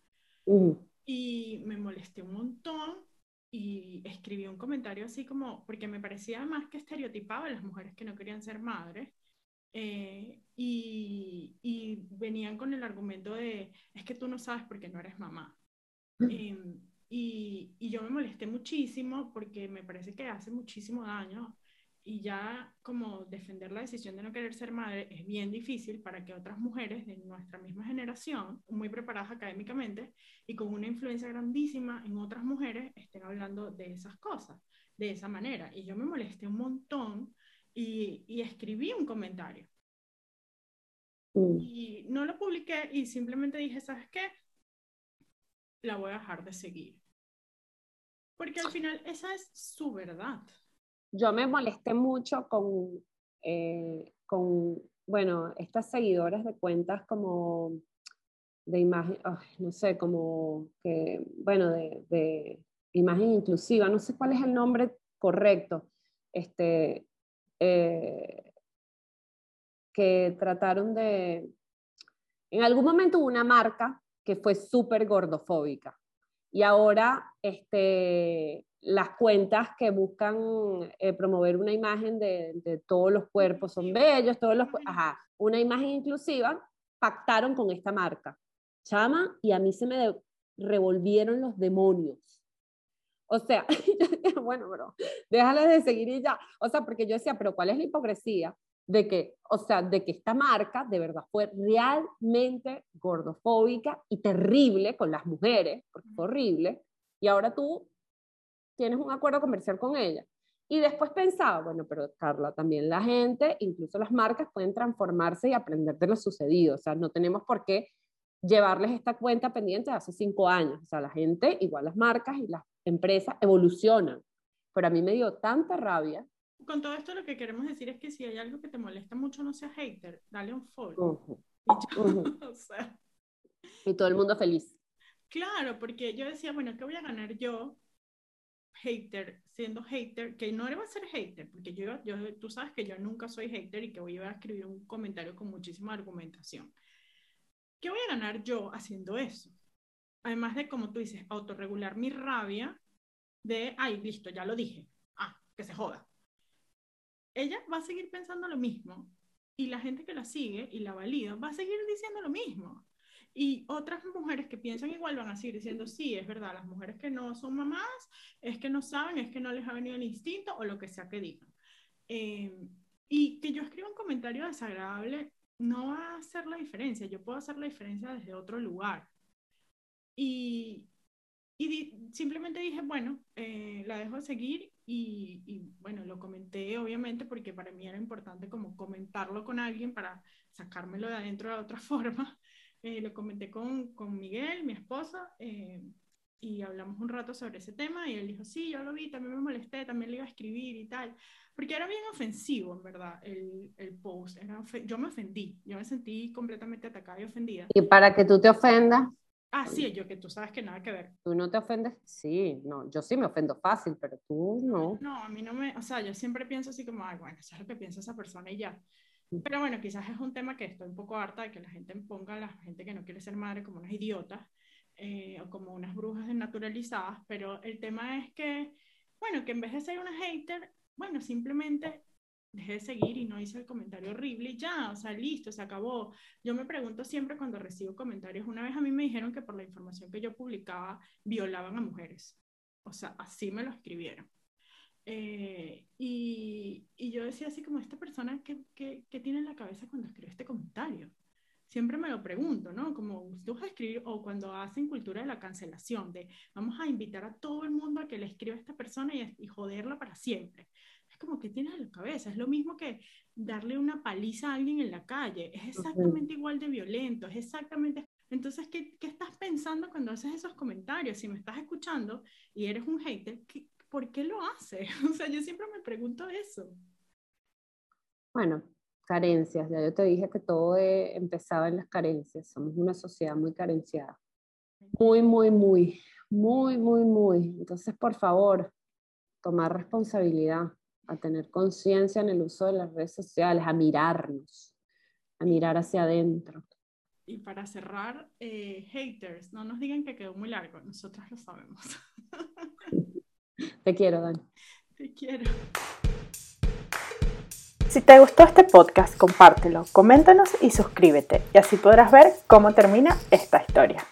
B: Y me molesté un montón y escribí un comentario así como, porque me parecía más que estereotipaba a las mujeres que no querían ser madres eh, y, y, venían con el argumento de, es que tú no sabes porque no eres mamá. Em, y, y, yo me molesté muchísimo porque me parece que hace muchísimo daño y ya como defender la decisión de no querer ser madre es bien difícil para que otras mujeres de nuestra misma generación, muy preparadas académicamente y con una influencia grandísima en otras mujeres, estén hablando de esas cosas, de esa manera. Y yo me molesté un montón y, escribí un comentario. Mm. Y no lo publiqué y simplemente dije, ¿sabes qué? La voy a dejar de seguir. Porque al final esa es su verdad.
A: Yo me molesté mucho con, eh, con bueno, estas seguidoras de cuentas como de imagen, no sé, como que, bueno, de, de, imagen inclusiva, no sé cuál es el nombre correcto, este, eh, que trataron de... En algún momento hubo una marca que fue súper gordofóbica y ahora este, las cuentas que buscan eh, promover una imagen de, de, todos los cuerpos son bellos, todos los... Ajá, una imagen inclusiva, pactaron con esta marca. Chama, y a mí se me revolvieron los demonios. O sea, bueno, pero déjale de seguir y ya. O sea, porque yo decía, pero ¿cuál es la hipocresía? De que, o sea, de que esta marca de verdad fue realmente gordofóbica y terrible con las mujeres, porque fue horrible, y ahora tú tienes un acuerdo comercial con ella. Y después pensaba, bueno, pero Carla, también la gente, incluso las marcas, pueden transformarse y aprender de lo sucedido. O sea, no tenemos por qué llevarles esta cuenta pendiente de hace cinco años. O sea, la gente, igual las marcas y las empresas evolucionan. Pero a mí me dio tanta rabia.
B: Con todo esto lo que queremos decir es que si hay algo que te molesta mucho, no seas hater, dale un follow.
A: y, todo el mundo feliz.
B: Claro, porque yo decía, bueno, ¿qué voy a ganar yo hater, siendo hater, que no iba a ser hater, porque yo, yo, tú sabes que yo nunca soy hater y que voy a escribir un comentario con muchísima argumentación. ¿Qué voy a ganar yo haciendo eso? Además de, como tú dices, autorregular mi rabia de, ay, listo, ya lo dije, ah, que se joda. Ella va a seguir pensando lo mismo y la gente que la sigue y la valida va a seguir diciendo lo mismo. Y otras mujeres que piensan igual van a seguir diciendo, sí, es verdad, las mujeres que no son mamás es que no saben, es que no les ha venido el instinto o lo que sea que digan. Eh, y que yo escriba un comentario desagradable no va a hacer la diferencia, yo puedo hacer la diferencia desde otro lugar. Y, y simplemente dije, bueno, eh, la dejo de seguir y, y, bueno, lo comenté obviamente porque para mí era importante como comentarlo con alguien para sacármelo de adentro de otra forma. Eh, lo comenté con, con, Miguel, mi esposo, eh, y hablamos un rato sobre ese tema y él dijo, sí, yo lo vi, también me molesté, también le iba a escribir y tal, porque era bien ofensivo, en verdad, el, el post. Era yo me ofendí, yo me sentí completamente atacada y ofendida.
A: ¿Y para que tú te ofendas?
B: Ah, sí, yo que tú sabes que nada que ver.
A: ¿Tú no te ofendes? Sí, no, yo sí me ofendo fácil, pero tú no.
B: No, a mí no me, o sea, yo siempre pienso así como, ay, bueno, eso es lo que piensa esa persona y ya. Pero bueno, quizás es un tema que estoy un poco harta de que la gente ponga a la gente que no quiere ser madre como unas idiotas eh, o como unas brujas desnaturalizadas, pero el tema es que, bueno, que en vez de ser una hater, bueno, simplemente dejé de seguir y no hice el comentario horrible y ya, o sea, listo, se acabó. Yo me pregunto siempre cuando recibo comentarios, una vez a mí me dijeron que por la información que yo publicaba violaban a mujeres, o sea, así me lo escribieron. Eh, y, y, yo decía así como, esta persona, ¿qué, qué, qué tiene en la cabeza cuando escribe este comentario? Siempre me lo pregunto, ¿no? Como tú vas a escribir, o cuando hacen cultura de la cancelación, de vamos a invitar a todo el mundo a que le escriba a esta persona y, y joderla para siempre. Como que tienes en la cabeza, es lo mismo que darle una paliza a alguien en la calle, es exactamente igual de violento, es exactamente entonces, ¿qué, ¿qué, estás pensando cuando haces esos comentarios? Si me estás escuchando y eres un hater, ¿qué, ¿por qué lo hace? O sea, yo siempre me pregunto eso.
A: Bueno, carencias, ya yo te dije que todo empezaba en las carencias, somos una sociedad muy carenciada. Muy, muy, muy, muy, muy, muy. Entonces, por favor, tomar responsabilidad, a tener conciencia en el uso de las redes sociales, a mirarnos, a mirar hacia adentro.
B: Y para cerrar, eh, haters, no nos digan que quedó muy largo, nosotros lo sabemos.
A: Te quiero, Dani.
B: Te quiero.
C: Si te gustó este podcast, compártelo, coméntanos y suscríbete, y así podrás ver cómo termina esta historia.